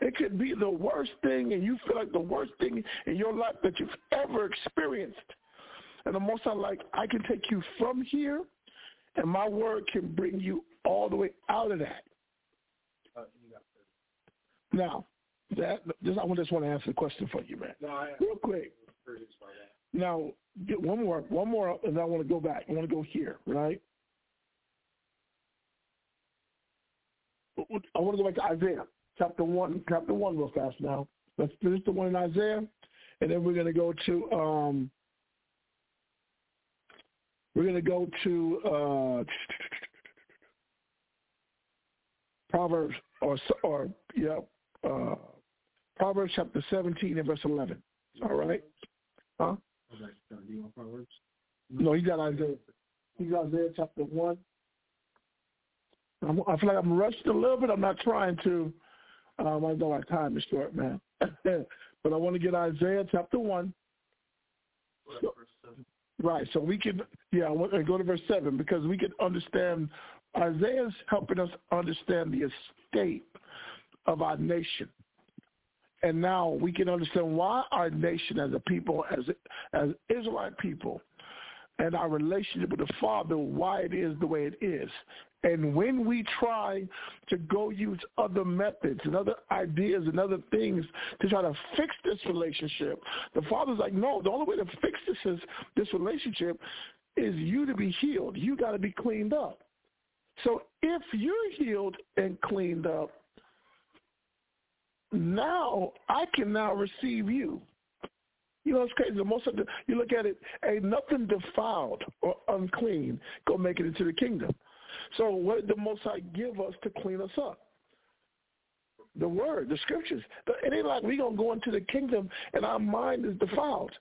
It could be the worst thing, and you feel like the worst thing in your life that you've ever experienced. And the most I like, I can take you from here, and my word can bring you all the way out of that. Uh, now, that just, I just want to answer the question for you, man. No, I, Real quick. Now, get one more, one more, and I want to go back. I want to go here, right? I want to go back to Isaiah chapter one, chapter one, real fast now. Let's finish the one in Isaiah, and then we're going to go to um, we're going to go to uh, Proverbs or or yeah. Uh, Proverbs chapter 17 and verse 11. All right? Huh? No, he got Isaiah. He got Isaiah chapter 1. I'm, I feel like I'm rushing a little bit. I'm not trying to. Um, I know our time is short, man. but I want to get Isaiah chapter 1. So, right, so we can, yeah, to go to verse 7 because we can understand, Isaiah's helping us understand the escape of our nation. And now we can understand why our nation as a people, as as Israelite people, and our relationship with the Father, why it is the way it is. And when we try to go use other methods and other ideas and other things to try to fix this relationship, the Father's like, no, the only way to fix this is this relationship is you to be healed. You got to be cleaned up. So if you're healed and cleaned up, now I can now receive you. You know, it's crazy. The most of the, you look at it, ain't nothing defiled or unclean go make it into the kingdom. So what did the Most High give us to clean us up? The word, the scriptures. It ain't like we going to go into the kingdom and our mind is defiled.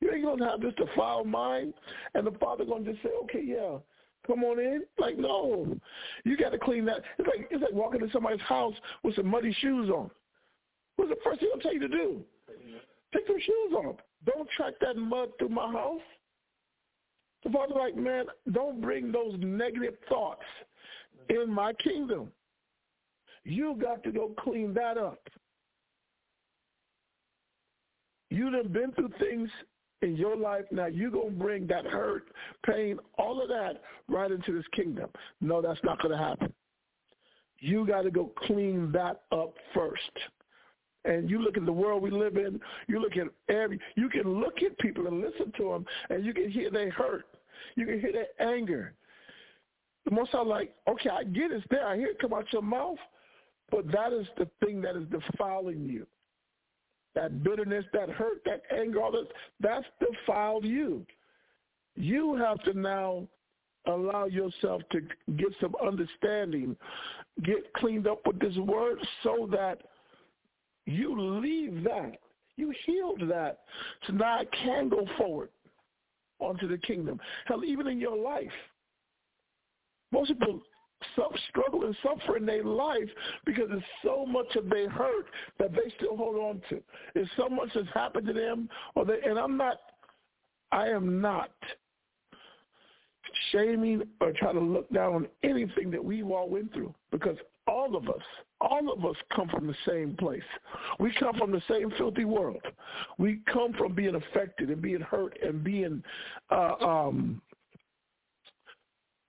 You ain't going to have this defiled mind and the Father going to just say, okay, yeah, come on in. Like, no. You got to clean that. It's like, it's like walking to somebody's house with some muddy shoes on. What's the first thing I'll tell you to do? Take some shoes off. Don't track that mud through my house. The Father's like, man, don't bring those negative thoughts in my kingdom. You got to go clean that up. You have been through things in your life. Now you're going to bring that hurt, pain, all of that right into this kingdom. No, that's not going to happen. You got to go clean that up first. And you look at the world we live in, you look at every, you can look at people and listen to them, and you can hear they hurt. You can hear their anger. The most I like, okay, I get it's there. I hear it come out your mouth, but that is the thing that is defiling you. That bitterness, that hurt, that anger, all this, that's defiled you. You have to now allow yourself to get some understanding, get cleaned up with this word so that you leave that. You healed that. So now can go forward onto the kingdom. Hell, even in your life, most people struggle and suffer in their life because it's so much of their hurt that they still hold on to. It's so much that's happened to them, or they, and I'm not, I am not shaming or trying to look down on anything that we've all went through because all of us, all of us come from the same place. We come from the same filthy world. We come from being affected and being hurt and being uh, um,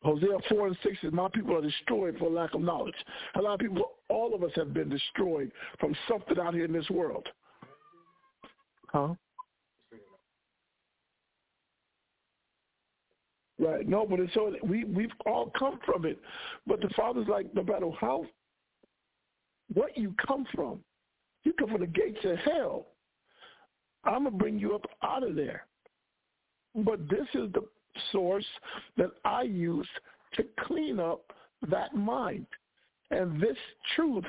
Hosea 4 and 6 says, my people are destroyed for lack of knowledge. A lot of people, all of us have been destroyed from something out here in this world. Huh? Right. No, but it's so we we've all come from it. But the Father's like, no matter how what you come from, you come from the gates of hell. I'm gonna bring you up out of there. But this is the source that I use to clean up that mind. And this truth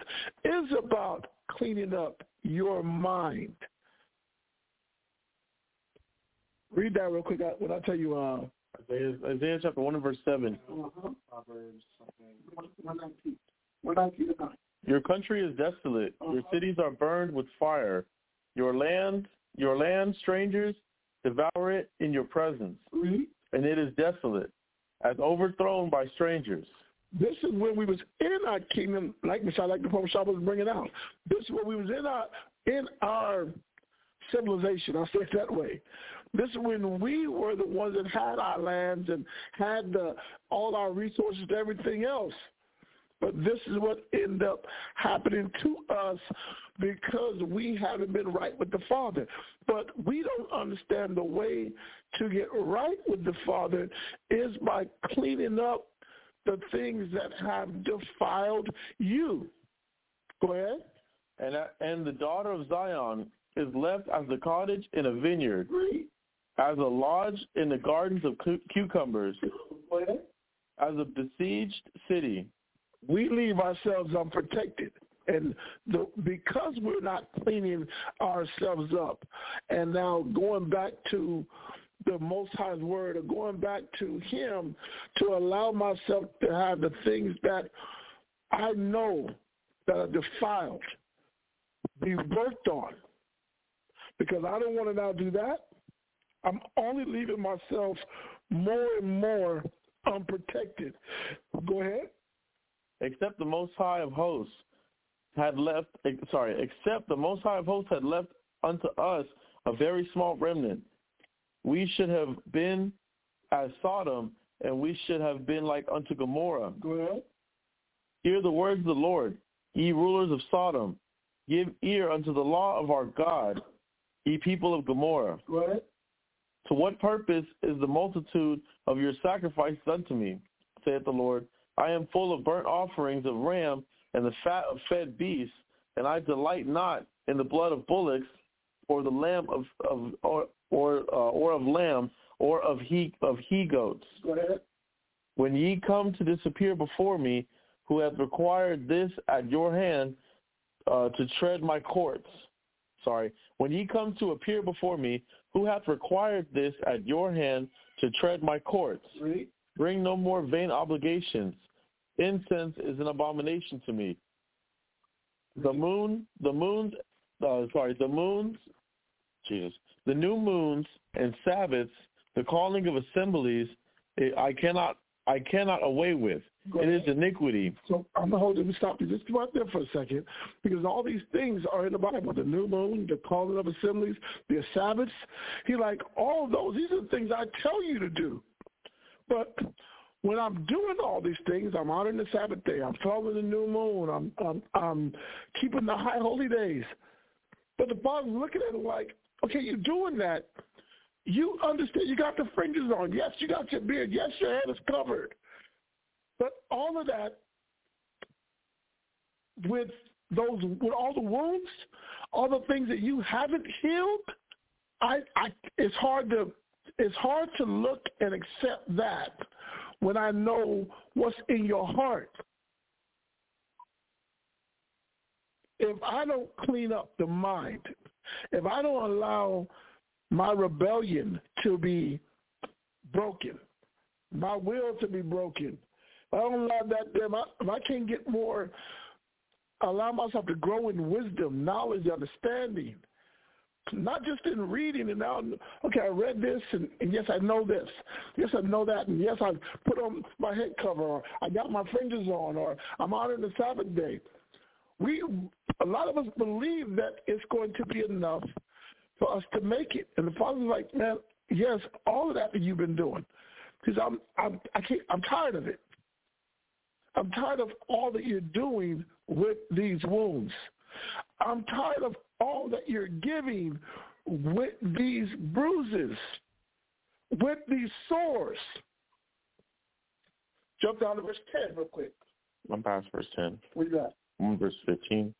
is about cleaning up your mind. Read that real quick when I tell you. Uh, Isaiah, Isaiah chapter 1 and verse 7. Uh-huh. Proverbs 119. Your country is desolate. Your Uh-huh. cities are burned with fire. Your land, your land, strangers, devour it in your presence. Read. And it is desolate, as overthrown by strangers. This is when we was in our kingdom, like Michelle, like the Pope Shah was bringing out. This is when we was in our in our civilization. I'll say it that way. This is when we were the ones that had our lands and had the, all our resources and everything else. But this is what ended up happening to us because we haven't been right with the Father. But we don't understand the way to get right with the Father is by cleaning up the things that have defiled you. Go ahead. And, uh, and the daughter of Zion is left as the cottage in a vineyard, as a lodge in the gardens of cu- cucumbers, as a besieged city. We leave ourselves unprotected. And the, because we're not cleaning ourselves up and now going back to the Most High's word or going back to him to allow myself to have the things that I know that are defiled be worked on. Because I don't want to now do that. I'm only leaving myself more and more unprotected. Go ahead. Except the Most High of hosts had left, sorry, except the Most High of hosts had left unto us a very small remnant. We should have been as Sodom, and we should have been like unto Gomorrah. Go ahead. Hear the words of the Lord, ye rulers of Sodom. Give ear unto the law of our God, ye people of Gomorrah. Go ahead. To what purpose is the multitude of your sacrifices unto me, saith the Lord? I am full of burnt offerings of ram and the fat of fed beasts, and I delight not in the blood of bullocks, or the lamb of, of or or, uh, or of lamb, or of he of he goats. Go ahead. When ye come to disappear before me, who hath required this at your hand uh, to tread my courts. Sorry. When ye come to appear before me, who hath required this at your hand to tread my courts? Read. Bring no more vain obligations. Incense is an abomination to me. The moon, the moons, uh, sorry, the moons Jesus. The new moons and Sabbaths, the calling of assemblies, it, I cannot I cannot away with. It is iniquity. So I'm gonna hold it and stop you just right there for a second, because all these things are in the Bible: the new moon, the calling of assemblies, the Sabbaths. He like all of those. These are the things I tell you to do. But when I'm doing all these things, I'm honoring the Sabbath day. I'm following the new moon. I'm I'm, I'm keeping the high holy days. But the Father's looking at it like, okay, you're doing that. You understand. You got the fringes on. Yes, you got your beard. Yes, your head is covered. But all of that with those with all the wounds, all the things that you haven't healed, I, I it's hard to it's hard to look and accept that when I know what's in your heart. If I don't clean up the mind, if I don't allow my rebellion to be broken, my will to be broken, I don't allow that, if I, if I can't get more, allow myself to grow in wisdom, knowledge, understanding, not just in reading and now okay i read this and, and, yes i know this. Yes i know that. And yes i put on my head cover or i got my fringes on or i'm honoring the sabbath day. We a lot of us believe that it's going to be enough for us to make it. And the father's like man yes all of that that you've been doing. Because i'm i'm i can't i'm tired of it. I'm tired of all that you're doing with these wounds. I'm tired of all that you're giving with these bruises, with these sores. Jump down to verse 10 real quick. I'm past verse 10. Where you got? I'm verse 15.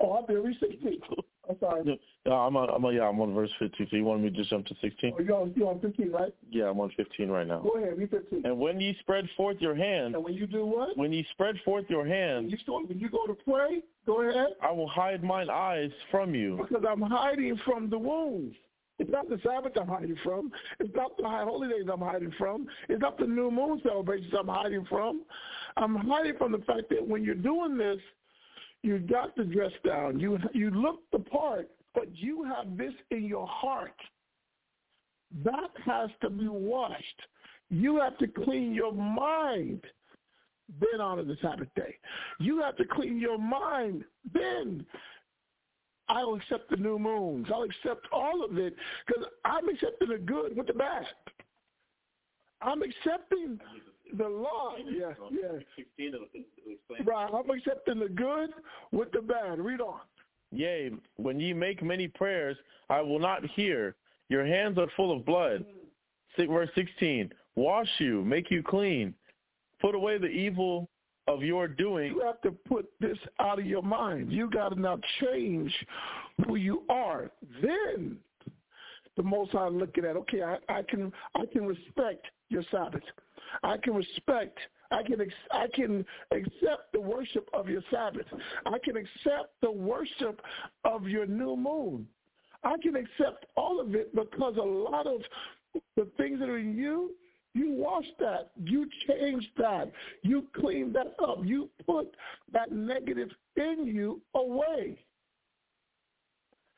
Oh, I'm there. Read 16. I'm sorry. No, I'm on, I'm on, yeah, I'm on verse 15. So you want me to just jump to 16? Oh, you're on, you're on 15, right? Yeah, I'm on 15 right now. Go ahead, read 15. And when ye spread forth your hands, and when you do what? When ye spread forth your hands, when you, start, when you go to pray, go ahead. I will hide mine eyes from you. Because I'm hiding from the wounds. It's not the Sabbath I'm hiding from. It's not the high holy days I'm hiding from. It's not the new moon celebrations I'm hiding from. I'm hiding from the fact that when you're doing this, you got to dress down. You you look the part, but you have this in your heart. That has to be washed. You have to clean your mind. Then honor the Sabbath day. You have to clean your mind. Then I'll accept the new moons. I'll accept all of it because I'm accepting the good with the bad. I'm accepting the law. Yeah, yeah. Right. I'm accepting the good with the bad. Read on. Yea, when ye make many prayers, I will not hear. Your hands are full of blood. Verse 16. Wash you, make you clean. Put away the evil of your doing. You have to put this out of your mind. You got to now change who you are. Then the Most High looking at, okay, I, I can I can respect your Sabbath. I can respect. I can I can accept the worship of your Sabbath. I can accept the worship of your new moon. I can accept all of it because a lot of the things that are in you, you wash that. You change that. You clean that up. You put that negative in you away.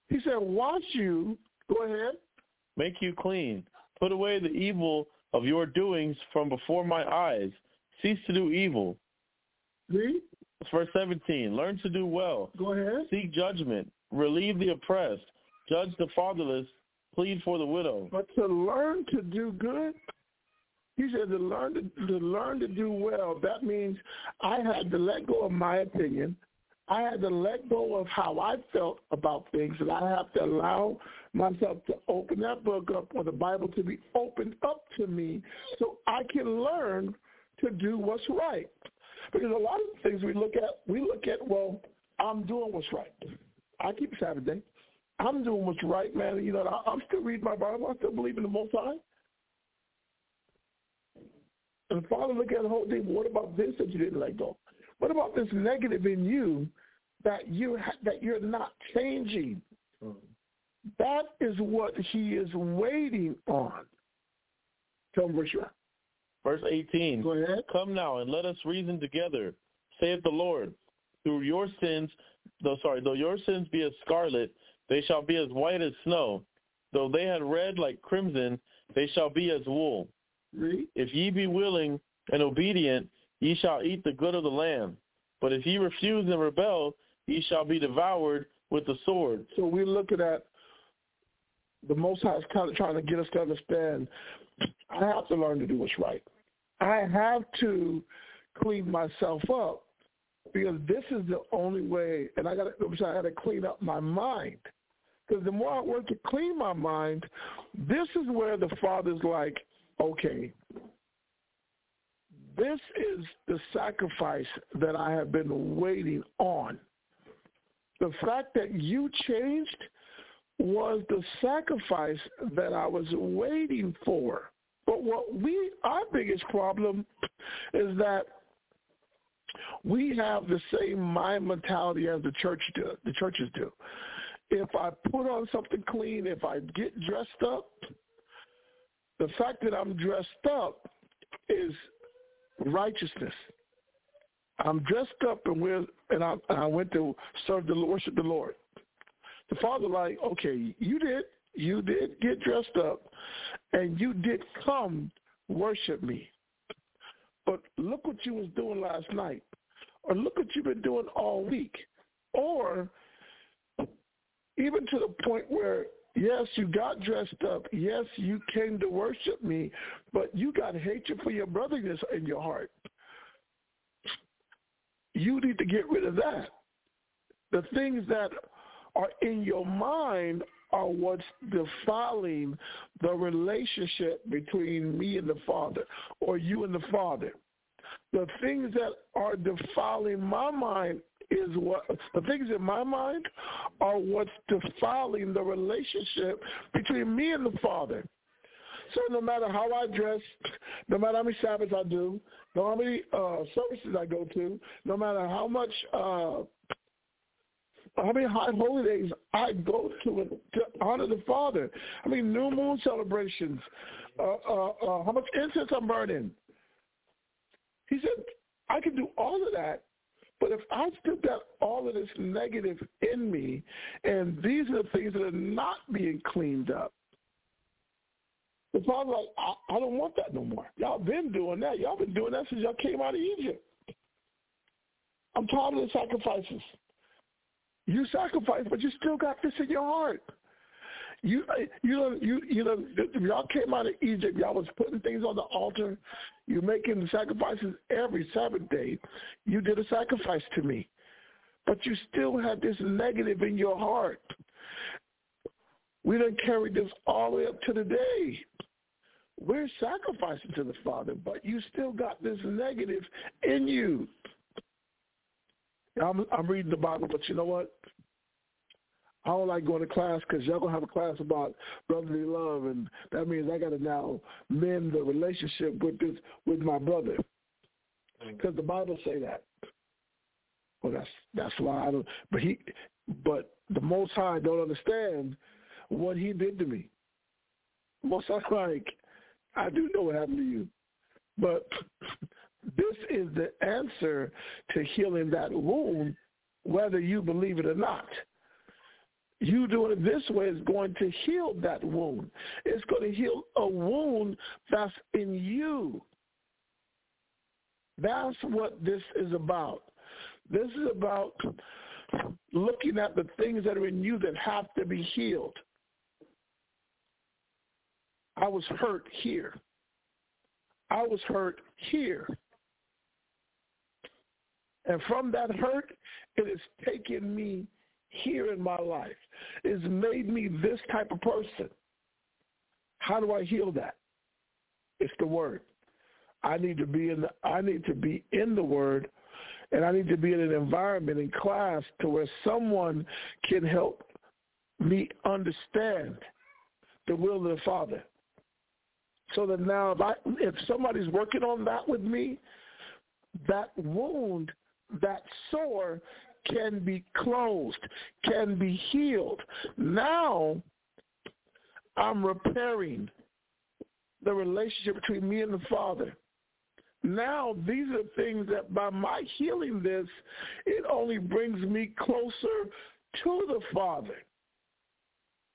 He said, wash you. Go ahead. Make you clean. Put away the evil of your doings from before my eyes. Cease to do evil. Read. Verse 17, learn to do well. Go ahead. Seek judgment. Relieve the oppressed. Judge the fatherless. Plead for the widow. But to learn to do good, he said to learn to, to learn to do well, that means I had to let go of my opinion. I had to let go of how I felt about things, and I have to allow myself to open that book up or the Bible to be opened up to me so I can learn to do what's right. Because a lot of the things we look at, we look at, well, I'm doing what's right. I keep Sabbath day. I'm doing what's right, man. You know, I'm still reading my Bible. I still believe in the Most High. And Father, look at the whole thing. What about this that you didn't let go? What about this negative in you that you ha- that you're not changing? Mm-hmm. That is what He is waiting on. Tell me verse Verse 18. Go ahead. Come now and let us reason together, saith the Lord. Through your sins, though sorry, though your sins be as scarlet, they shall be as white as snow. Though they had red like crimson, they shall be as wool. Read. If ye be willing and obedient, ye shall eat the good of the land. But if ye refuse and rebel, ye shall be devoured with the sword. So we're looking at the Most High is kind of trying to get us to understand. I have to learn to do what's right. I have to clean myself up because this is the only way. And I got to, I got to clean up my mind because the more I work to clean my mind, this is where the Father's like, okay, this is the sacrifice that I have been waiting on. The fact that you changed was the sacrifice that I was waiting for. But what we, our biggest problem is that we have the same mind mentality as the church do, the churches do. If I put on something clean, if I get dressed up, the fact that I'm dressed up is righteousness. I'm dressed up and we're and I, I went to serve the worship the Lord. The father like, okay, you did, you did get dressed up, and you did come worship me. But look what you was doing last night, or look what you've been doing all week, or even to the point where yes, you got dressed up, yes, you came to worship me, but you got hatred for your brotherness in your heart. You need to get rid of that. The things that are in your mind are what's defiling the relationship between me and the Father or you and the Father. The things that are defiling my mind is what the things in my mind are what's defiling the relationship between me and the Father. So no matter how I dress, no matter how many Sabbaths I do, no matter how many uh, services I go to, no matter how much uh, how many high holidays I go to to honor the Father. I mean, new moon celebrations. Uh, uh, uh, how much incense I'm burning. He said, I can do all of that, but if I still got all of this negative in me, and these are the things that are not being cleaned up, the Father like, I, I don't want that no more. Y'all been doing that. Y'all been doing that since y'all came out of Egypt. I'm tired of the sacrifices. You sacrifice, but you still got this in your heart. You you know you you know y'all came out of Egypt. Y'all was putting things on the altar. You making sacrifices every Sabbath day. You did a sacrifice to me, but you still had this negative in your heart. We done carried this all the way up to today. We're sacrificing to the Father, but you still got this negative in you. I'm, I'm reading the Bible, but you know what? I don't like going to class because y'all gonna have a class about brotherly love, and that means I got to now mend the relationship with this with my brother, because the Bible say that. Well, that's that's why I don't. But he, but the Most High don't understand what He did to me. Most High, like, I do know what happened to you, but this is the answer to healing that wound, whether you believe it or not. You doing it this way is going to heal that wound. It's going to heal a wound that's in you. That's what this is about. This is about looking at the things that are in you that have to be healed. I was hurt here. I was hurt here. And from that hurt, it has taken me here in my life. It's made me this type of person. How do I heal that? It's the word. I need to be in the I need to be in the word and I need to be in an environment in class to where someone can help me understand the will of the Father. So that now if I if somebody's working on that with me, that wound that sore can be closed, can be healed. Now I'm repairing the relationship between me and the Father. Now these are things that by my healing this, it only brings me closer to the Father.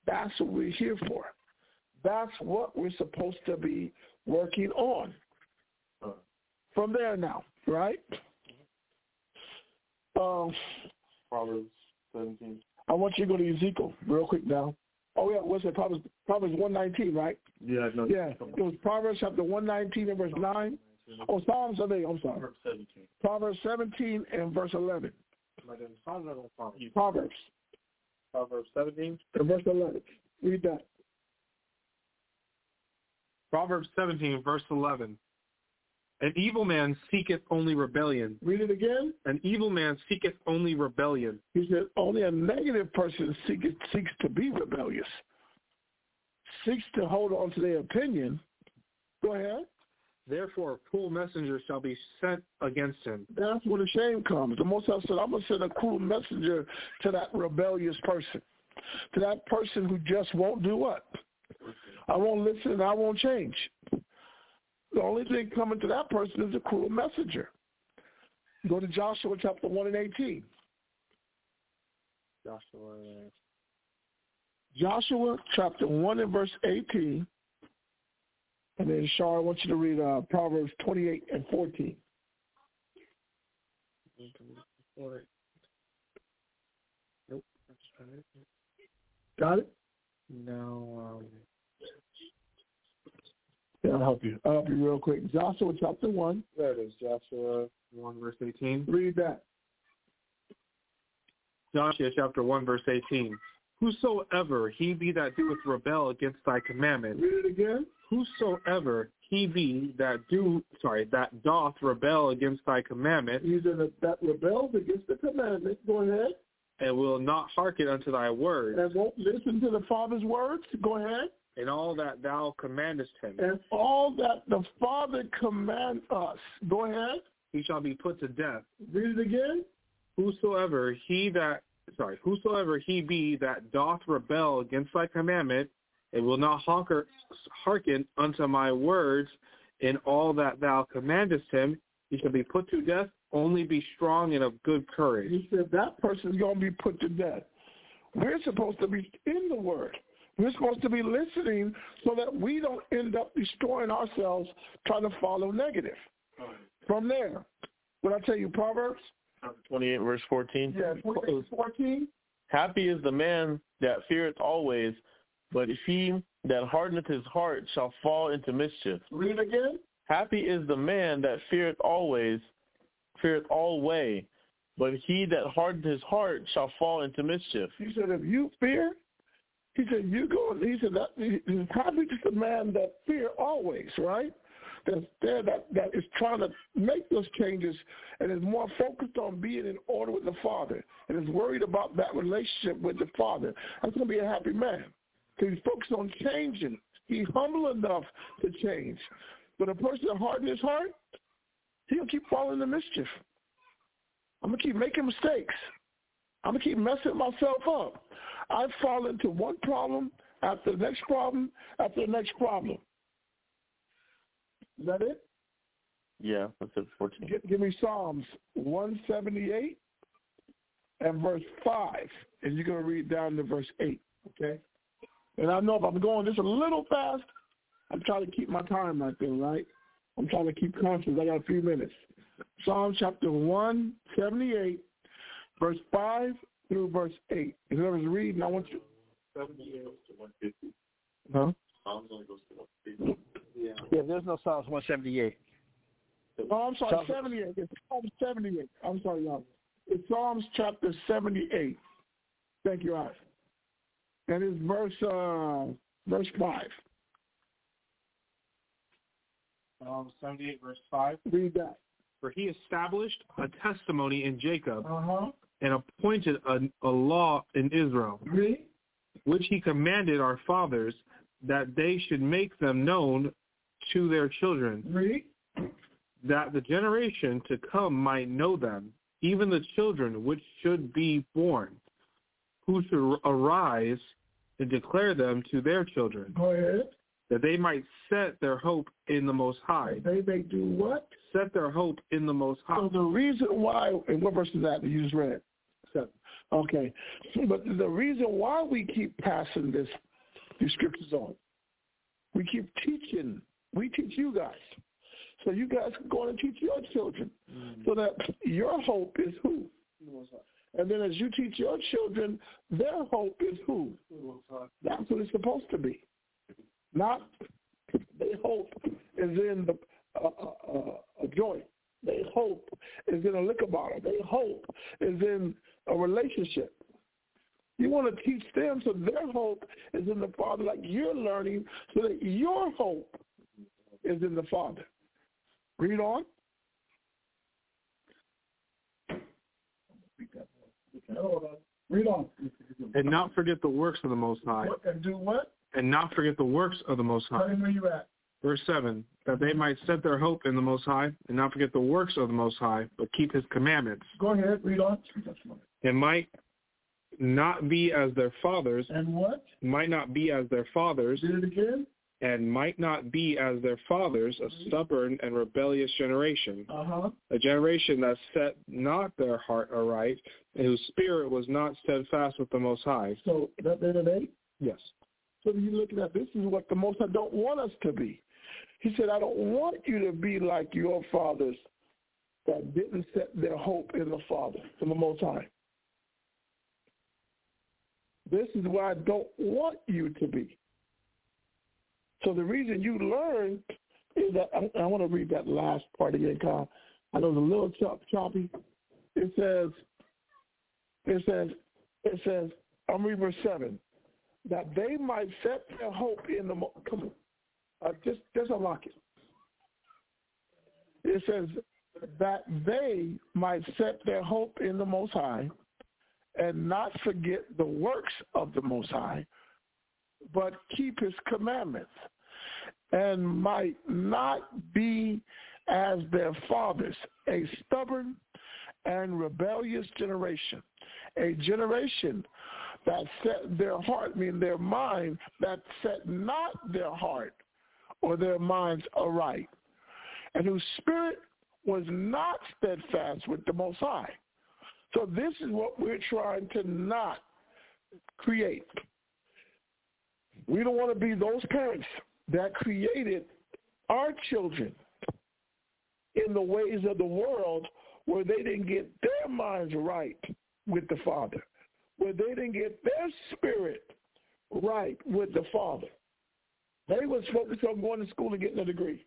That's what we're here for. That's what we're supposed to be working on. From there now, right? Um, Proverbs 17. I want you to go to Ezekiel real quick now. Oh yeah, what's it? Proverbs Proverbs one nineteen, right? Yeah, no. Yeah, it was Proverbs chapter one nineteen and verse nine. Oh, Psalms. I mean, I'm sorry. Proverbs 17. Proverbs seventeen and verse eleven. Am I doing Psalms or Proverbs? Proverbs Proverbs 17. and verse eleven. Read that. Proverbs 17, verse 11. An evil man seeketh only rebellion. Read it again. An evil man seeketh only rebellion. He said only a negative person seeks seeks to be rebellious, seeks to hold on to their opinion. Go ahead. Therefore, a cruel messenger shall be sent against him. That's where the shame comes. The Most High said, I'm going to send a cruel messenger to that rebellious person, to that person who just won't do what? I won't listen and I won't change. The only thing coming to that person is a cruel messenger. Go to Joshua chapter 1 and 18. Joshua. Joshua chapter 1 and verse 18. And then, Shar, I want you to read uh, Proverbs 28 and 14. Nope. Got it? No. Um, Yeah, I'll help you. I'll help you real quick. Joshua chapter 1. there it is. Joshua 1, verse 18. Read that. Joshua chapter 1, verse 18. Whosoever he be that doeth rebel against thy commandment, Read it again. whosoever he be that do sorry that doth rebel against thy commandment He's in that rebels against the commandment. Go ahead. and will not hearken unto thy word And won't listen to the Father's words. Go ahead. In all that thou commandest him And all that the Father command us. Go ahead. he shall be put to death Read it again. whosoever he that sorry whosoever he be that doth rebel against thy commandment and will not honker, hearken unto my words in all that thou commandest him he shall be put to death only be strong and of good courage He said that person's going to be put to death. We're supposed to be in the Word. We're supposed to be listening so that we don't end up destroying ourselves trying to follow negative. From there, what I tell you, Proverbs? 28 verse 14. Yeah, 14. Happy is the man that feareth always, but he that hardeneth his heart shall fall into mischief. Read it again. Happy is the man that feareth always, feareth alway, but he that hardeneth his heart shall fall into mischief. He said, if you fear, he said, you go, he said, that, he's probably just a man that fear always, right? That's there, that, that is trying to make those changes and is more focused on being in order with the Father and is worried about that relationship with the Father. That's going to be a happy man he's focused on changing. He's humble enough to change. But a person that hardens his heart, he'll keep falling into mischief. I'm going to keep making mistakes. I'm going to keep messing myself up. I fall into one problem after the next problem after the next problem. Is that it? Yeah, that's it. 14. Give, give me Psalms 178 and verse 5. And you're going to read down to verse 8, okay? And I know if I'm going just a little fast, I'm trying to keep my time right there, right? I'm trying to keep conscious. I got a few minutes. Psalm chapter 178, verse 5 through verse 8. If whoever's reading, I want you. 78 to 150. Huh? Psalms only goes to 150. yeah Yeah, there's no Psalms 178. Oh, I'm sorry, Psalms- 78. It's Psalms 78. I'm sorry, y'all. It's Psalms chapter 78. Thank you, Art. And it's verse uh, verse 5. Psalm 78 verse 5 Read that. for he established a testimony in Jacob Uh-huh. And appointed a, a law in Israel which he commanded our fathers that they should make them known to their children that the generation to come might know them, even the children which should be born, who should arise and declare them to their children, Go ahead. that they might set their hope in the Most High. They may do what? Set their hope in the Most High. So the reason why, and what verse is that that you just read? Okay, but the reason why we keep passing this these scriptures on, we keep teaching. We teach you guys, so you guys can go and teach your children, mm-hmm. so that your hope is who. And then as you teach your children, their hope is who? That's what it's supposed to be. Not their hope is in the, uh, uh, uh, a joint. Their hope is in a liquor bottle. They hope is in a relationship. You want to teach them so their hope is in the Father like you're learning so that your hope is in the Father. Read on. Read on. And not forget the works of the Most High. What, and do what? And not forget the works of the Most High. Tell me where you at. Verse 7, that they might set their hope in the Most High and not forget the works of the Most High, but keep his commandments. Go ahead, read on. And might not be as their fathers. And what? Might not be as their fathers. Did it again? And might not be as their fathers, a stubborn and rebellious generation. Uh-huh. A generation that set not their heart aright, and whose spirit was not steadfast with the Most High. So that it eight? Yes. So you're looking at this is what the Most High don't want us to be. He said, I don't want you to be like your fathers that didn't set their hope in the Father, in the Most High. This is where I don't want you to be. So the reason you learn is that I, I want to read that last part again, Kyle. I know it's a little chop, choppy. It says, it says, it says, I'm reading verse seven, that they might set their hope in the. Come on, uh, just just unlock it. It says that they might set their hope in the Most High, and not forget the works of the Most High, but keep his commandments, and might not be as their fathers, a stubborn and rebellious generation, a generation that set their heart, mean their mind, that set not their heart or their minds aright, and whose spirit was not steadfast with the Most High. So this is what we're trying to not create. We don't want to be those parents that created our children in the ways of the world where they didn't get their minds right with the Father, where they didn't get their spirit right with the Father. They was focused on going to school and getting a degree.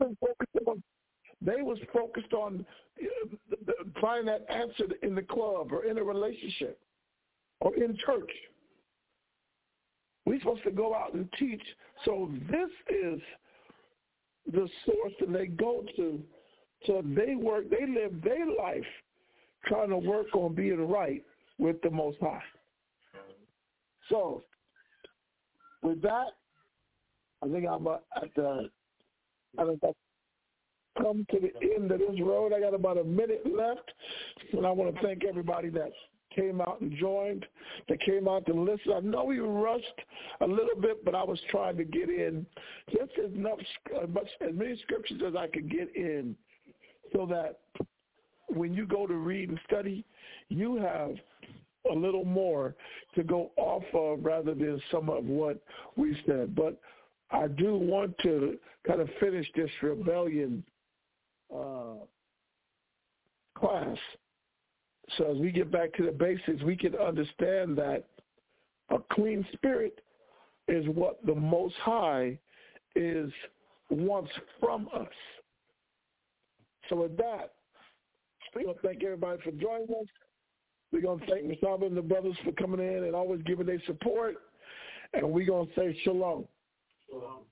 They was focused on uh, find that answer in the club or in a relationship or in church. We're supposed to go out and teach. So this is the source that they go to. So they work, they live their life trying to work on being right with the Most High. So with that, I think I'm uh, at the, I think I've come to the end of this road. I got about a minute left, and I want to thank everybody that came out and joined, that came out to listen. I know we rushed a little bit, but I was trying to get in just as enough, as much as many scriptures as I could get in, so that when you go to read and study, you have a little more to go off of rather than some of what we said. But I do want to kind of finish this rebellion uh, class. So as we get back to the basics, we can understand that a clean spirit is what the Most High is wants from us. So with that, we want to thank everybody for joining us. We're going to thank Masaba and the brothers for coming in and always giving their support. And we're going to say shalom. Shalom.